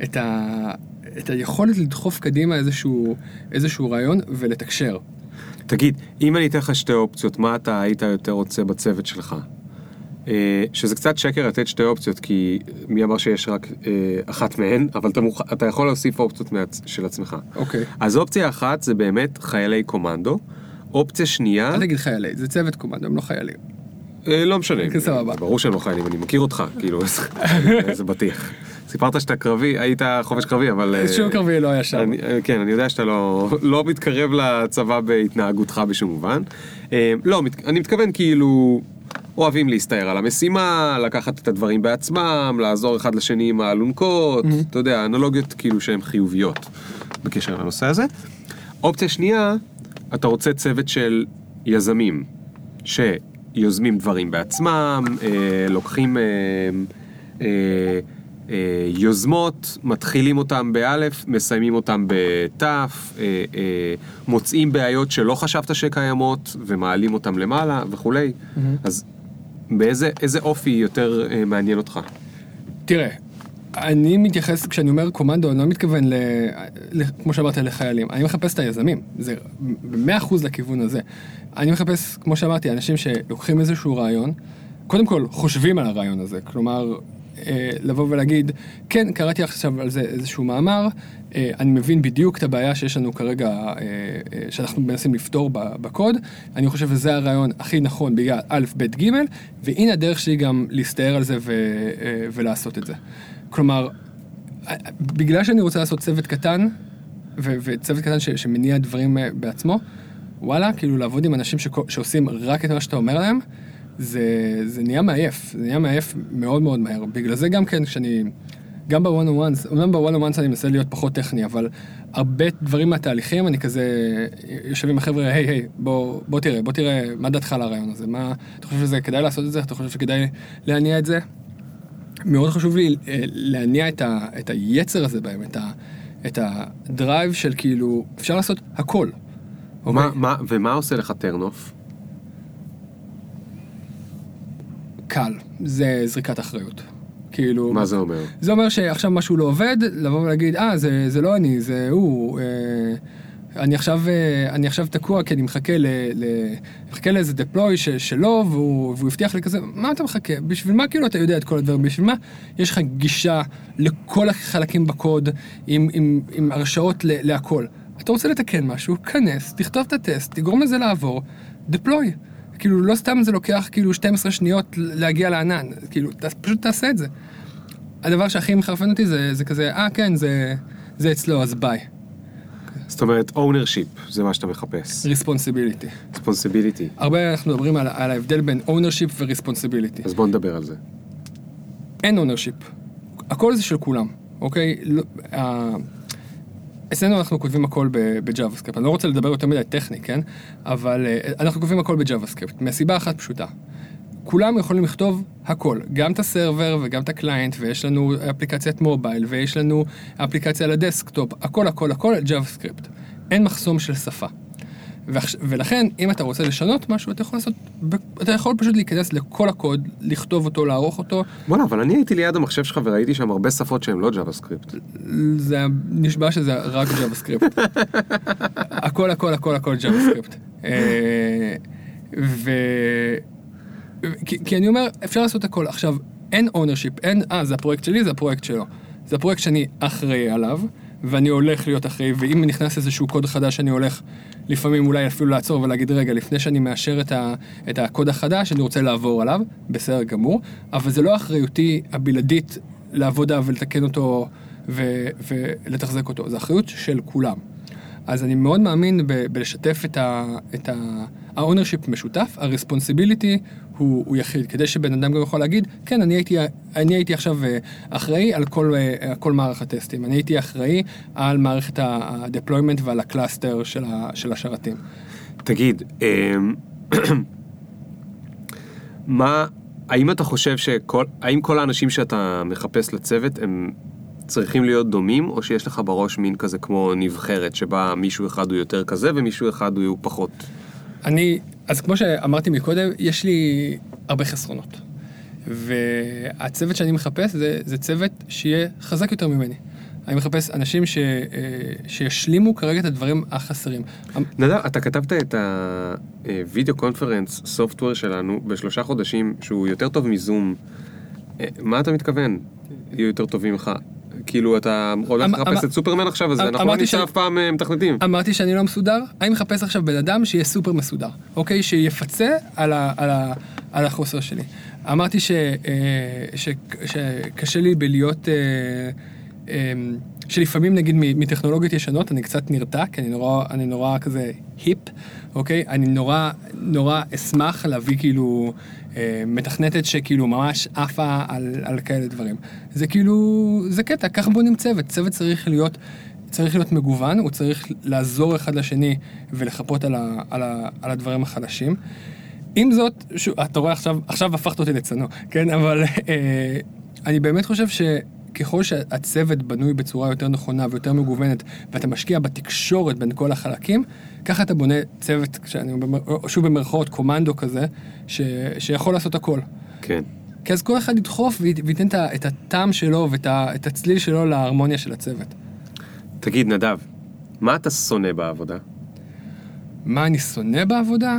את, ה, את היכולת לדחוף קדימה איזשהו, איזשהו רעיון ולתקשר. תגיד, אם אני אתן לך שתי אופציות, מה אתה היית יותר רוצה בצוות שלך? אה, שזה קצת שקר לתת שתי אופציות, כי מי אמר שיש רק אה, אחת מהן, אבל אתה, מוכ... אתה יכול להוסיף אופציות מעצ... של עצמך. אוקיי. אז אופציה אחת זה באמת חיילי קומנדו, אופציה שנייה, אל תגיד חיילי, זה צוות קומנדו, הם לא חיילים. אה, לא משנה, כן, סבבה. ברור שהם לא חיילים, אני מכיר אותך, כאילו, איזה בטיח. סיפרת שאתה קרבי, היית חובש קרבי, אבל... אה, שום קרבי לא היה שם. אה, כן, אני יודע שאתה לא, לא מתקרב לצבא בהתנהגותך בשום מובן. לא, אני מתכוון כאילו, אוהבים להסתער על המשימה, לקחת את הדברים בעצמם, לעזור אחד לשני עם האלונקות, אתה יודע, אנלוגיות כאילו שהן חיוביות בקשר לנושא הזה. אופציה שנייה, אתה רוצה צוות של יזמים, שיוזמים דברים בעצמם, אה, לוקחים... אה, אה, אה, יוזמות, מתחילים אותם באלף, מסיימים אותם בתף, אה, אה, מוצאים בעיות שלא חשבת שקיימות ומעלים אותם למעלה וכולי. אז באיזה איזה אופי יותר אה, מעניין אותך? תראה, אני מתייחס, כשאני אומר קומנדו, אני לא מתכוון, ל, ל, כמו שאמרת, לחיילים. אני מחפש את היזמים, זה במאה אחוז לכיוון הזה. אני מחפש, כמו שאמרתי, אנשים שלוקחים איזשהו רעיון, קודם כל חושבים על הרעיון הזה, כלומר, אה, לבוא ולהגיד, כן, קראתי עכשיו על זה איזשהו מאמר, אה, אני מבין בדיוק את הבעיה שיש לנו כרגע, אה, אה, שאנחנו מנסים לפתור בקוד, אני חושב שזה הרעיון הכי נכון בגלל א', ב', ג', והנה הדרך שלי גם להסתער על זה ו, אה, ולעשות את זה. כלומר, אה, בגלל שאני רוצה לעשות צוות קטן, ו- וצוות קטן ש- שמניע דברים אה, בעצמו, וואלה, כאילו לעבוד עם אנשים שכו- שעושים רק את מה שאתה אומר להם, זה, זה נהיה מעייף, זה נהיה מעייף מאוד מאוד מהר. בגלל זה גם כן, כשאני, גם בוואן און וואנס, אומנם בוואן און וואנס אני מנסה להיות פחות טכני, אבל הרבה דברים מהתהליכים, אני כזה יושב עם החבר'ה, היי, היי, בוא, בוא תראה, בוא תראה, מה דעתך על הרעיון הזה? מה, אתה חושב שזה כדאי לעשות את זה? אתה חושב שכדאי להניע את זה? מאוד חשוב לי אה, להניע את, ה, את היצר הזה בהם, את, ה, את הדרייב של כאילו, אפשר לעשות הכל. מה, אוקיי? מה, ומה עושה לך טרנוף? קל, זה זריקת אחריות. כאילו... מה זה אומר? זה אומר שעכשיו משהו לא עובד, לבוא ולהגיד, אה, זה, זה לא אני, זה הוא. אה, אני עכשיו, אה, אני עכשיו תקוע כי אני מחכה, ל, ל, מחכה לאיזה דפלוי ש, שלו, והוא, והוא הבטיח לי כזה, מה אתה מחכה? בשביל מה כאילו אתה יודע את כל הדברים? בשביל מה יש לך גישה לכל החלקים בקוד עם, עם, עם הרשאות ל, להכל? אתה רוצה לתקן משהו, כנס, תכתוב את הטסט, תגרום לזה לעבור, דפלוי. כאילו, לא סתם זה לוקח כאילו 12 שניות להגיע לענן, כאילו, ת, פשוט תעשה את זה. הדבר שהכי מחרפן אותי זה, זה כזה, אה כן, זה, זה אצלו, אז ביי. זאת אומרת, ownership, זה מה שאתה מחפש. responsibility. responsibility. הרבה אנחנו מדברים על, על ההבדל בין ownership ו-responsibility. אז בוא נדבר על זה. אין ownership. הכל זה של כולם, אוקיי? לא, אצלנו אנחנו כותבים הכל ב JavaScript. אני לא רוצה לדבר יותר מדי טכני, כן? אבל אה, אנחנו כותבים הכל ב JavaScript, מהסיבה אחת פשוטה. כולם יכולים לכתוב הכל, גם את ה server וגם את ה client, ויש לנו אפליקציית mobile, ויש לנו אפליקציה לדסקטופ, הכל הכל הכל JavaScript. אין מחסום של שפה. ולכן, אם אתה רוצה לשנות משהו, אתה יכול לעשות, אתה יכול פשוט להיכנס לכל הקוד, לכתוב אותו, לערוך אותו, בואנה, אבל אני הייתי ליד המחשב שלך וראיתי שם הרבה שפות שהן לא JavaScript. זה נשבע שזה רק JavaScript. הכל הכל הכל הכל JavaScript. אה, ו... כי, כי אני אומר, אפשר לעשות הכל. עכשיו, אין ownership, אין, אה, זה הפרויקט שלי, זה הפרויקט שלו. זה הפרויקט שאני אחראי עליו, ואני הולך להיות אחראי, ואם נכנס איזשהו קוד חדש, אני הולך לפעמים אולי אפילו לעצור ולהגיד, רגע, לפני שאני מאשר את, ה, את הקוד החדש, אני רוצה לעבור עליו, בסדר גמור, אבל זה לא אחריותי הבלעדית לעבוד עליו ולתקן אותו ו, ולתחזק אותו, זה אחריות של כולם. אז אני מאוד מאמין ב- בלשתף את ה... את ה... ה-ownership משותף, ה-responsibility הוא, הוא יחיד, כדי שבן אדם גם יכול להגיד, כן, אני הייתי, אני הייתי עכשיו אה, אחראי על כל, אה, כל מערך הטסטים, אני הייתי אחראי על מערכת ה-deployment ועל ה cluster של, ה, של השרתים. תגיד, אמ, מה, האם אתה חושב שכל, האם כל האנשים שאתה מחפש לצוות הם צריכים להיות דומים, או שיש לך בראש מין כזה כמו נבחרת, שבה מישהו אחד הוא יותר כזה ומישהו אחד הוא פחות? אני, אז כמו שאמרתי מקודם, יש לי הרבה חסרונות. והצוות שאני מחפש זה, זה צוות שיהיה חזק יותר ממני. אני מחפש אנשים ש, אה, שישלימו כרגע את הדברים החסרים. נדב, אתה כתבת את הווידאו קונפרנס סופטוור שלנו בשלושה חודשים, שהוא יותר טוב מזום. אה, מה אתה מתכוון? יהיו יותר טובים ממך. כאילו אתה הולך אמ- לחפש אמ- את סופרמן עכשיו, אז אמ- אנחנו לא ש- אף פעם אה, מתכנתים. אמרתי שאני לא מסודר, אני מחפש עכשיו בן אדם שיהיה סופר מסודר, אוקיי? שיפצה על, החוסר שלי. אמרתי אה, שקשה לי בלהיות, אה, שלפעמים נגיד מטכנולוגיות ישנות אני קצת נרתע, כי אני נורא, אני נורא כזה היפ, אוקיי? אני נורא, נורא אשמח להביא כאילו מתכנתת שכאילו ממש עפה על, על כאלה דברים. זה כאילו, זה קטע, ככה בונים צוות, צוות צריך להיות... צריך להיות מגוון, הוא צריך לעזור אחד לשני ולחפות על, ה, על, ה, על הדברים החלשים. עם זאת, שוב, אתה רואה עכשיו, עכשיו הפכת אותי לצנוע, כן? אבל אה, אני באמת חושב ככל שהצוות בנוי בצורה יותר נכונה ויותר מגוונת, ואתה משקיע בתקשורת בין כל החלקים, ככה אתה בונה צוות, שאני שוב במרכאות, קומנדו כזה, ש, שיכול לעשות הכל. כן. כי אז כל אחד ידחוף וייתן את הטעם שלו ואת הצליל שלו להרמוניה של הצוות. תגיד, נדב, מה אתה שונא בעבודה? מה אני שונא בעבודה?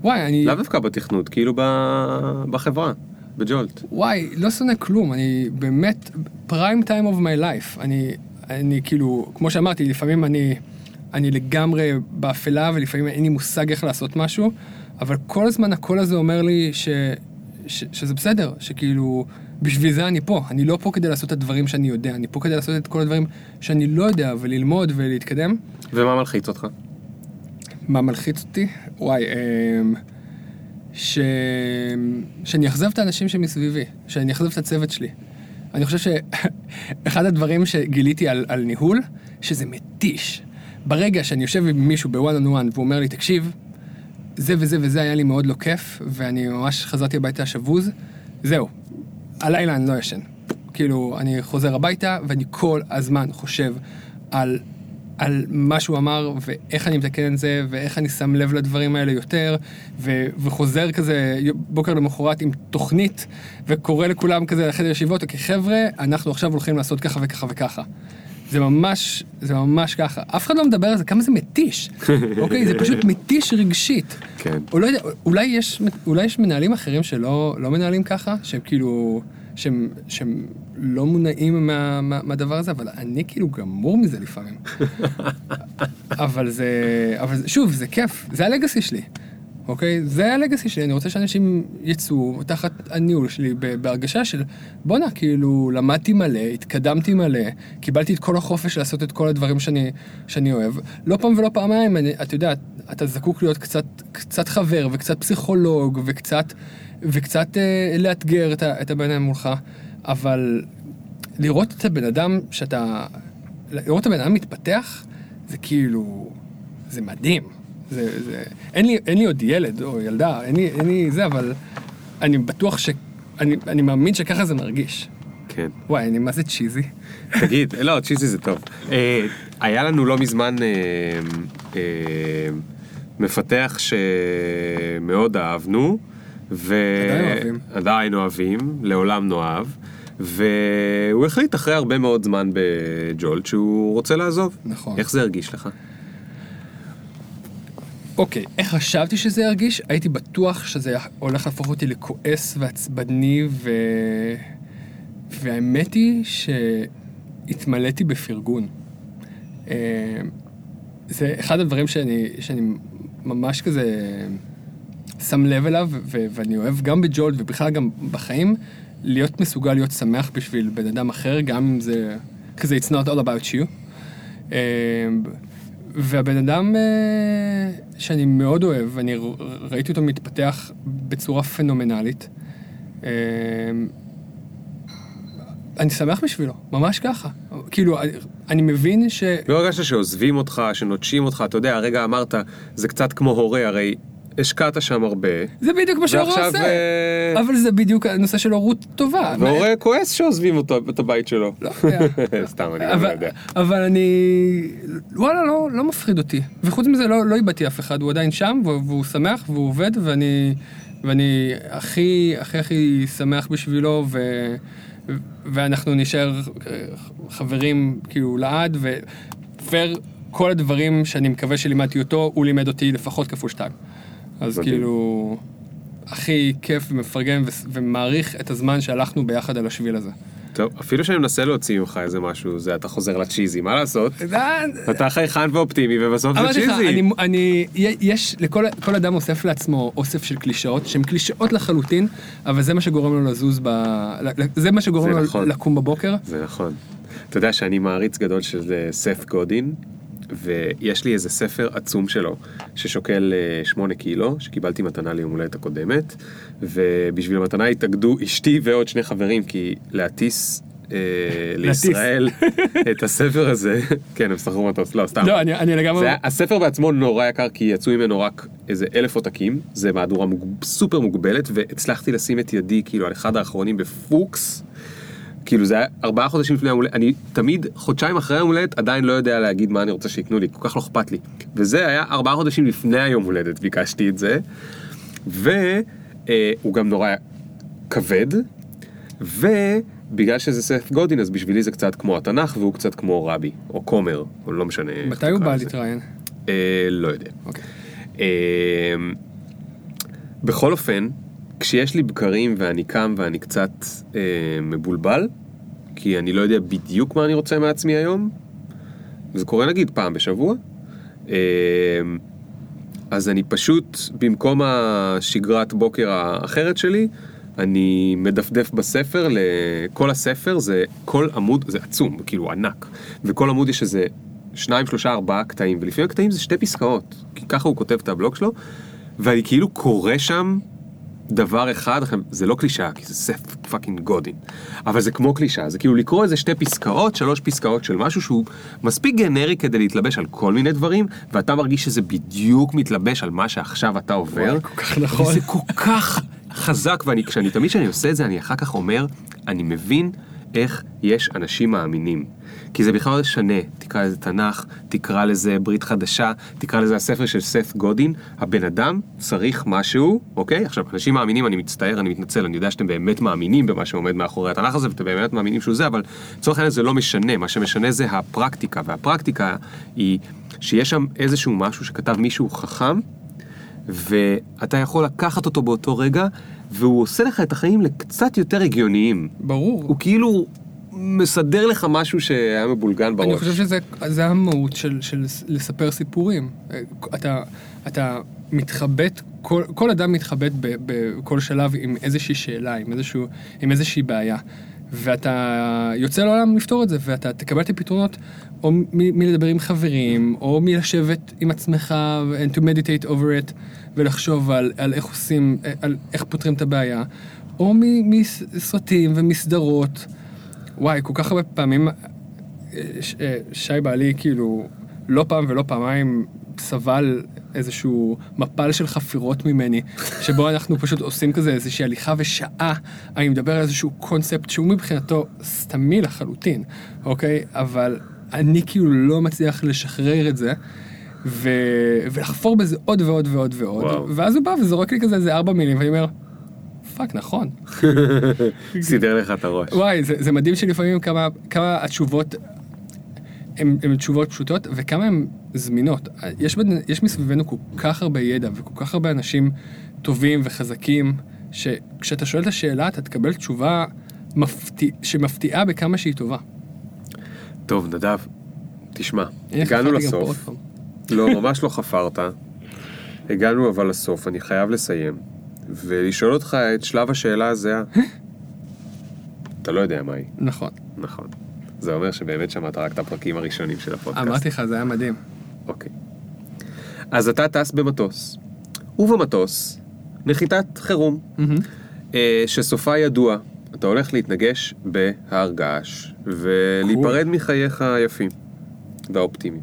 וואי, אני... לאו דווקא בתכנות, כאילו ב- בחברה, בג'ולט. וואי, לא שונא כלום, אני באמת, פריים טיים אוף מי לייף. אני, אני כאילו, כמו שאמרתי, לפעמים אני, אני לגמרי באפלה ולפעמים אין לי מושג איך לעשות משהו, אבל כל הזמן הקול הזה אומר לי ש, ש, שזה בסדר, שכאילו, בשביל זה אני פה. אני לא פה כדי לעשות את הדברים שאני יודע, אני פה כדי לעשות את כל הדברים שאני לא יודע, וללמוד ולהתקדם. ומה מלחיץ אותך? מה מלחיץ אותי? וואי, אמ, ש... שאני אכזב את האנשים שמסביבי, שאני אכזב את הצוות שלי. אני חושב שאחד הדברים שגיליתי על, על ניהול, שזה מתיש. ברגע שאני יושב עם מישהו בוואן און וואן והוא אומר לי, תקשיב, זה וזה וזה היה לי מאוד לא כיף, ואני ממש חזרתי הביתה שבוז, זהו, הלילה אני לא ישן. כאילו, אני חוזר הביתה ואני כל הזמן חושב על, על מה שהוא אמר ואיך אני מתקן את זה ואיך אני שם לב לדברים האלה יותר ו, וחוזר כזה בוקר למחרת עם תוכנית וקורא לכולם כזה לחדר ישיבות, אוקיי חבר'ה, אנחנו עכשיו הולכים לעשות ככה וככה וככה. זה ממש, זה ממש ככה. אף אחד לא מדבר על זה, כמה זה מתיש. אוקיי? זה פשוט מתיש רגשית. כן. או לא אולי יש, אולי יש מנהלים אחרים שלא לא מנהלים ככה, שהם כאילו, שהם, שהם לא מונעים מה, מה, מהדבר הזה, אבל אני כאילו גמור מזה לפעמים. אבל זה, אבל שוב, זה כיף, זה הלגאסי שלי. אוקיי? זה הלגאסי שלי, אני רוצה שאנשים יצאו תחת הניהול שלי בהרגשה של בואנה, כאילו, למדתי מלא, התקדמתי מלא, קיבלתי את כל החופש לעשות את כל הדברים שאני, שאני אוהב. לא פעם ולא פעמיים, אני, אתה יודע, אתה זקוק להיות קצת, קצת חבר וקצת פסיכולוג וקצת, וקצת אה, לאתגר את, את הבן אדם מולך, אבל לראות את הבן אדם שאתה, לראות את הבן אדם מתפתח, זה כאילו, זה מדהים. זה, זה, אין לי, אין לי עוד ילד או ילדה, אין לי, אין לי זה, אבל אני בטוח ש... אני, אני מאמין שככה זה מרגיש. כן. וואי, אני מה זה צ'יזי? תגיד, לא, צ'יזי זה טוב. אה, היה לנו לא מזמן אה, אה, מפתח שמאוד אהבנו, ו... עדיין אוהבים. עדיין אוהבים, לעולם נאהב, והוא החליט אחרי הרבה מאוד זמן בג'ולט שהוא רוצה לעזוב. נכון. איך זה הרגיש לך? אוקיי, איך חשבתי שזה ירגיש? הייתי בטוח שזה הולך להפוך אותי לכועס ועצבני, ו... והאמת היא שהתמלאתי בפרגון. אה, זה אחד הדברים שאני, שאני ממש כזה שם לב אליו, ו- ואני אוהב גם בג'ולט ובכלל גם בחיים, להיות מסוגל להיות שמח בשביל בן אדם אחר, גם אם זה כזה it's not all about you. והבן אדם אה, שאני מאוד אוהב, אני ראיתי אותו מתפתח בצורה פנומנלית. אה, אני שמח בשבילו, ממש ככה. כאילו, אני מבין ש... לא הרגשת שעוזבים אותך, שנוטשים אותך, אתה יודע, הרגע אמרת, זה קצת כמו הורה, הרי השקעת שם הרבה, זה בדיוק מה שהורה עושה. אה, אבל זה בדיוק הנושא של הורות טובה. והורה כועס שעוזבים אותו, את הבית שלו. לא יודע. סתם, אני לא אבל, יודע. אבל אני... וואלה, לא, לא מפחיד אותי. וחוץ מזה, לא, לא איבדתי אף אחד, הוא עדיין שם, והוא, והוא שמח, והוא עובד, ואני, ואני הכי, הכי הכי שמח בשבילו, ו, ואנחנו נשאר אה, חברים כאילו לעד, ופר כל הדברים שאני מקווה שלימדתי אותו, הוא לימד אותי לפחות כפול שתיים. אז מדהים. כאילו, הכי כיף ומפרגן ומעריך את הזמן שהלכנו ביחד על השביל הזה. טוב, אפילו שאני מנסה להוציא ממך איזה משהו, זה אתה חוזר לצ'יזי, מה לעשות? אתה חייכן ואופטימי ובסוף זה צ'יזי. אני, אני, יש, לכל כל אדם אוסף לעצמו אוסף של קלישאות, שהן קלישאות לחלוטין, אבל זה מה שגורם לו לזוז ב... זה מה שגורם זה לו נכון. לקום בבוקר. זה נכון. אתה יודע שאני מעריץ גדול של אה, סף גודין, ויש לי איזה ספר עצום שלו, ששוקל אה, שמונה קילו, שקיבלתי מתנה ליום הולדת הקודמת, ובשביל המתנה התאגדו אשתי ועוד שני חברים, כי להטיס... אה, לישראל את הספר הזה, כן הם שכרו מטוס, לא סתם, לא, אני, אני לגמרי... זה, הספר בעצמו נורא יקר כי יצאו ממנו רק איזה אלף עותקים, זה מהדורה מוג... סופר מוגבלת והצלחתי לשים את ידי כאילו על אחד האחרונים בפוקס, כאילו זה היה ארבעה חודשים לפני היום הולדת, אני תמיד חודשיים אחרי היום הולדת עדיין לא יודע להגיד מה אני רוצה שיקנו לי, כל כך לא אכפת לי. וזה היה ארבעה חודשים לפני היום הולדת ביקשתי את זה. והוא גם נורא כבד, ובגלל שזה סף גודין אז בשבילי זה קצת כמו התנ"ך והוא קצת כמו רבי, או כומר, או לא משנה. מתי הוא בא. להתראיין? אה, לא יודע. אוקיי. אה, בכל אופן, כשיש לי בקרים ואני קם ואני קצת אה, מבולבל, כי אני לא יודע בדיוק מה אני רוצה מעצמי היום, וזה קורה נגיד פעם בשבוע, אה, אז אני פשוט, במקום השגרת בוקר האחרת שלי, אני מדפדף בספר, לכל הספר זה, כל עמוד, זה עצום, כאילו ענק, וכל עמוד יש איזה שניים, שלושה, ארבעה קטעים, ולפעמים הקטעים זה שתי פסקאות, כי ככה הוא כותב את הבלוג שלו, ואני כאילו קורא שם דבר אחד, זה לא קלישאה, כי זה Seth fucking Godin, אבל זה כמו קלישאה, זה כאילו לקרוא איזה שתי פסקאות, שלוש פסקאות של משהו שהוא מספיק גנרי כדי להתלבש על כל מיני דברים, ואתה מרגיש שזה בדיוק מתלבש על מה שעכשיו אתה עובר. וואי, כל כך נכון. וזה כל כך חזק, ואני, כשאני, תמיד כשאני עושה את זה, אני אחר כך אומר, אני מבין איך יש אנשים מאמינים. כי זה בכלל לא משנה, תקרא לזה תנ"ך, תקרא לזה ברית חדשה, תקרא לזה הספר של סף גודין, הבן אדם צריך משהו, אוקיי? עכשיו, אנשים מאמינים, אני מצטער, אני מתנצל, אני יודע שאתם באמת מאמינים במה שעומד מאחורי התנ"ך הזה, ואתם באמת מאמינים שהוא זה, אבל לצורך העניין זה לא משנה, מה שמשנה זה הפרקטיקה, והפרקטיקה היא שיש שם איזשהו משהו שכתב מישהו חכם, ואתה יכול לקחת אותו באותו רגע, והוא עושה לך את החיים לקצת יותר הגיוניים. ברור. הוא כאילו מסדר לך משהו שהיה מבולגן בראש. אני חושב שזה זה המהות של, של לספר סיפורים. אתה, אתה מתחבט, כל, כל אדם מתחבט בכל שלב עם איזושהי שאלה, עם, איזשהו, עם איזושהי בעיה. ואתה יוצא לעולם לפתור את זה, ואתה תקבל את הפתרונות או מ- מלדבר עם חברים, או מלשבת עם עצמך and to meditate over it, ולחשוב על, על איך עושים, על איך פותרים את הבעיה, או מסרטים ומסדרות. וואי, כל כך הרבה פעמים, אה, ש- אה, שי בעלי כאילו לא פעם ולא פעמיים סבל איזשהו מפל של חפירות ממני, שבו אנחנו פשוט עושים כזה איזושהי הליכה ושעה, אני מדבר על איזשהו קונספט שהוא מבחינתו סתמי לחלוטין, אוקיי? אבל אני כאילו לא מצליח לשחרר את זה. ו... ולחפור בזה עוד ועוד ועוד ועוד, וואו. ואז הוא בא וזורק לי כזה איזה ארבע מילים, ואני אומר, fuck, נכון. סידר לך את הראש. וואי, זה, זה מדהים שלפעמים כמה, כמה התשובות הן תשובות פשוטות וכמה הן זמינות. יש, יש מסביבנו כל כך הרבה ידע וכל כך הרבה אנשים טובים וחזקים, שכשאתה שואל את השאלה אתה תקבל תשובה מפתיע, שמפתיעה בכמה שהיא טובה. טוב, נדב, תשמע, הגענו לסוף. לא, ממש לא חפרת. הגענו אבל לסוף, אני חייב לסיים. ולשאול אותך את שלב השאלה הזה, אתה לא יודע מהי. נכון. נכון. זה אומר שבאמת שמעת רק את הפרקים הראשונים של הפודקאסט. אמרתי לך, זה היה מדהים. אוקיי. אז אתה טס במטוס, ובמטוס, נחיתת חירום, אה, שסופה ידוע. אתה הולך להתנגש בהר געש, ולהיפרד מחייך היפים והאופטימיים.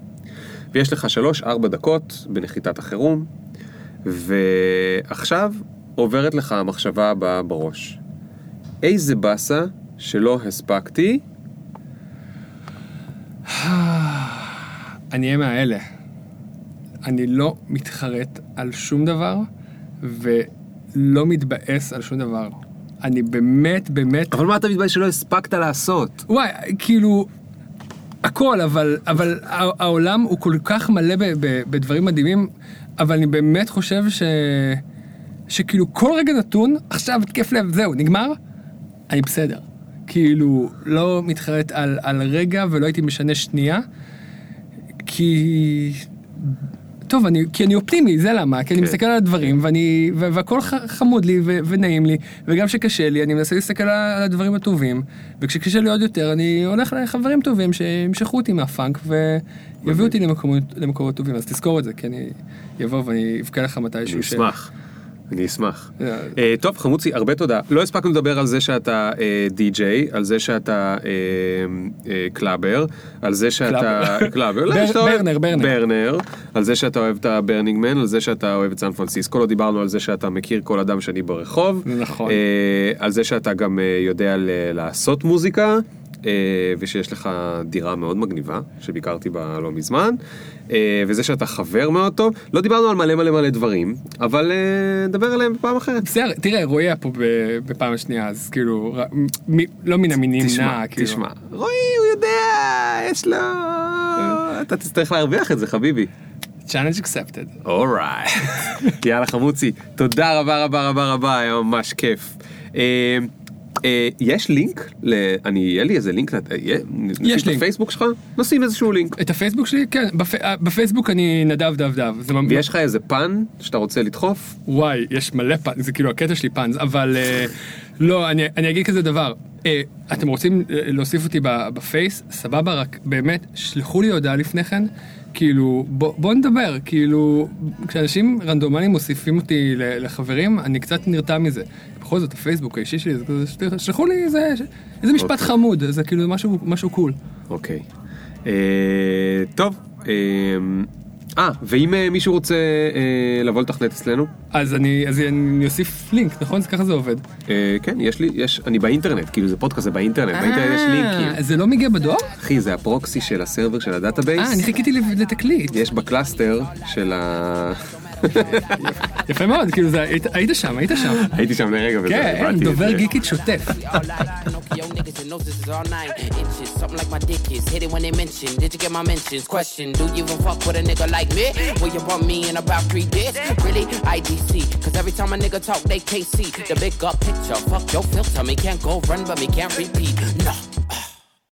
ויש לך שלוש-ארבע דקות בנחיתת החירום, ועכשיו עוברת לך המחשבה הבאה בראש. איזה באסה שלא הספקתי אני אהיה מהאלה. אני לא מתחרט על שום דבר, ולא מתבאס על שום דבר. אני באמת, באמת... אבל מה אתה מתבייש שלא הספקת לעשות? וואי, כאילו... הכל, אבל, אבל הע- העולם הוא כל כך מלא ב, ב, בדברים מדהימים, אבל אני באמת חושב ש... שכאילו כל רגע נתון, עכשיו התקף לב, זהו, נגמר, אני בסדר. כאילו, לא מתחרט על, על רגע ולא הייתי משנה שנייה, כי... טוב, אני, כי אני אופטימי, זה למה, כי אני כן. מסתכל על הדברים, ואני, ו- והכל ח- חמוד לי ו- ונעים לי, וגם כשקשה לי, אני מנסה להסתכל על הדברים הטובים, וכשקשה לי עוד יותר, אני הולך לחברים טובים שימשכו אותי מהפאנק ויביאו אותי למקומות, למקומות טובים, אז תזכור את זה, כי אני אבוא ואני אבכה לך מתישהו. אני ש- אשמח. אני אשמח. אה. אה, טוב, חמוצי, הרבה תודה. לא הספקנו לדבר על זה שאתה אה, די-ג'יי, על זה שאתה אה, אה, clubber, על זה שאתה... clubber. לא, שאתה אוהב- burner, burner. burner, על זה שאתה אוהב את ה Burning Man, על זה שאתה אוהב את סן פרנסיסקו, לא דיברנו על זה שאתה מכיר כל אדם שני ברחוב. נכון. אה, על זה שאתה גם אה, יודע לעשות מוזיקה. אה, ושיש לך דירה מאוד מגניבה שביקרתי בה לא מזמן אה, וזה שאתה חבר מאוד טוב לא דיברנו על מלא מלא מלא דברים אבל אה, נדבר עליהם בפעם אחרת. בסדר, תראה, רועי היה פה בפעם השנייה, אז כאילו, לא מן המינים נע, כאילו. תשמע, רועי הוא יודע, יש לו... אתה תצטרך להרוויח את זה חביבי. challenge accepted. אורייט. יאללה חמוצי, תודה רבה רבה רבה רבה, היה ממש כיף. אה, יש לינק? אני, יהיה לי איזה לינק? את לינק. הפייסבוק שלך? נשים איזשהו לינק. את הפייסבוק שלי? כן, אה, בפייסבוק אני נדב דב דב. ויש לך איזה פן שאתה רוצה לדחוף? וואי, יש מלא פאנז, זה כאילו הקטע שלי פאנז, אבל אה, לא, אני, אני אגיד כזה דבר. אתם רוצים להוסיף אותי בפייס? סבבה, רק באמת, שלחו לי הודעה לפני כן, כאילו, בוא, בוא נדבר, כאילו, כשאנשים רנדומליים מוסיפים אותי לחברים, אני קצת נרתע מזה. בכל זאת, הפייסבוק האישי שלי, זה כזה, שת- שלחו לי איזה, איזה משפט אוקיי. חמוד, זה כאילו משהו, משהו קול. אוקיי. אה, טוב. אה, אה, ואם אה, מישהו רוצה אה, לבוא לתכנת אצלנו? אז אני, אז אני אוסיף לינק, נכון? זה ככה זה עובד. אה, כן, יש לי, יש, אני באינטרנט, כאילו זה פודקאסט, זה באינטרנט, באינטרנט יש לינקים. זה לא מגיע בדואר? אחי, זה ה proxy של ה server של ה database. אה, אני חיכיתי לתקליט. יש ב cluster של ה... יפה מאוד, כאילו זה, היית, היית שם, היית שם. הייתי שם לרגע וזה, כן, הבנתי את דובר זה. גיקית שוטף. all loud. Pinocchio niggas and noses is all nine inches. Something like my dick is. Hit it when they mention. Did you get my mentions? Question. Do you even fuck with a nigga like me? Will you bump me in about three days? Really? IDC. Cause every time a nigga talk, they can't see the big up picture. Fuck your filter. Me can't go run, but me can't repeat. No.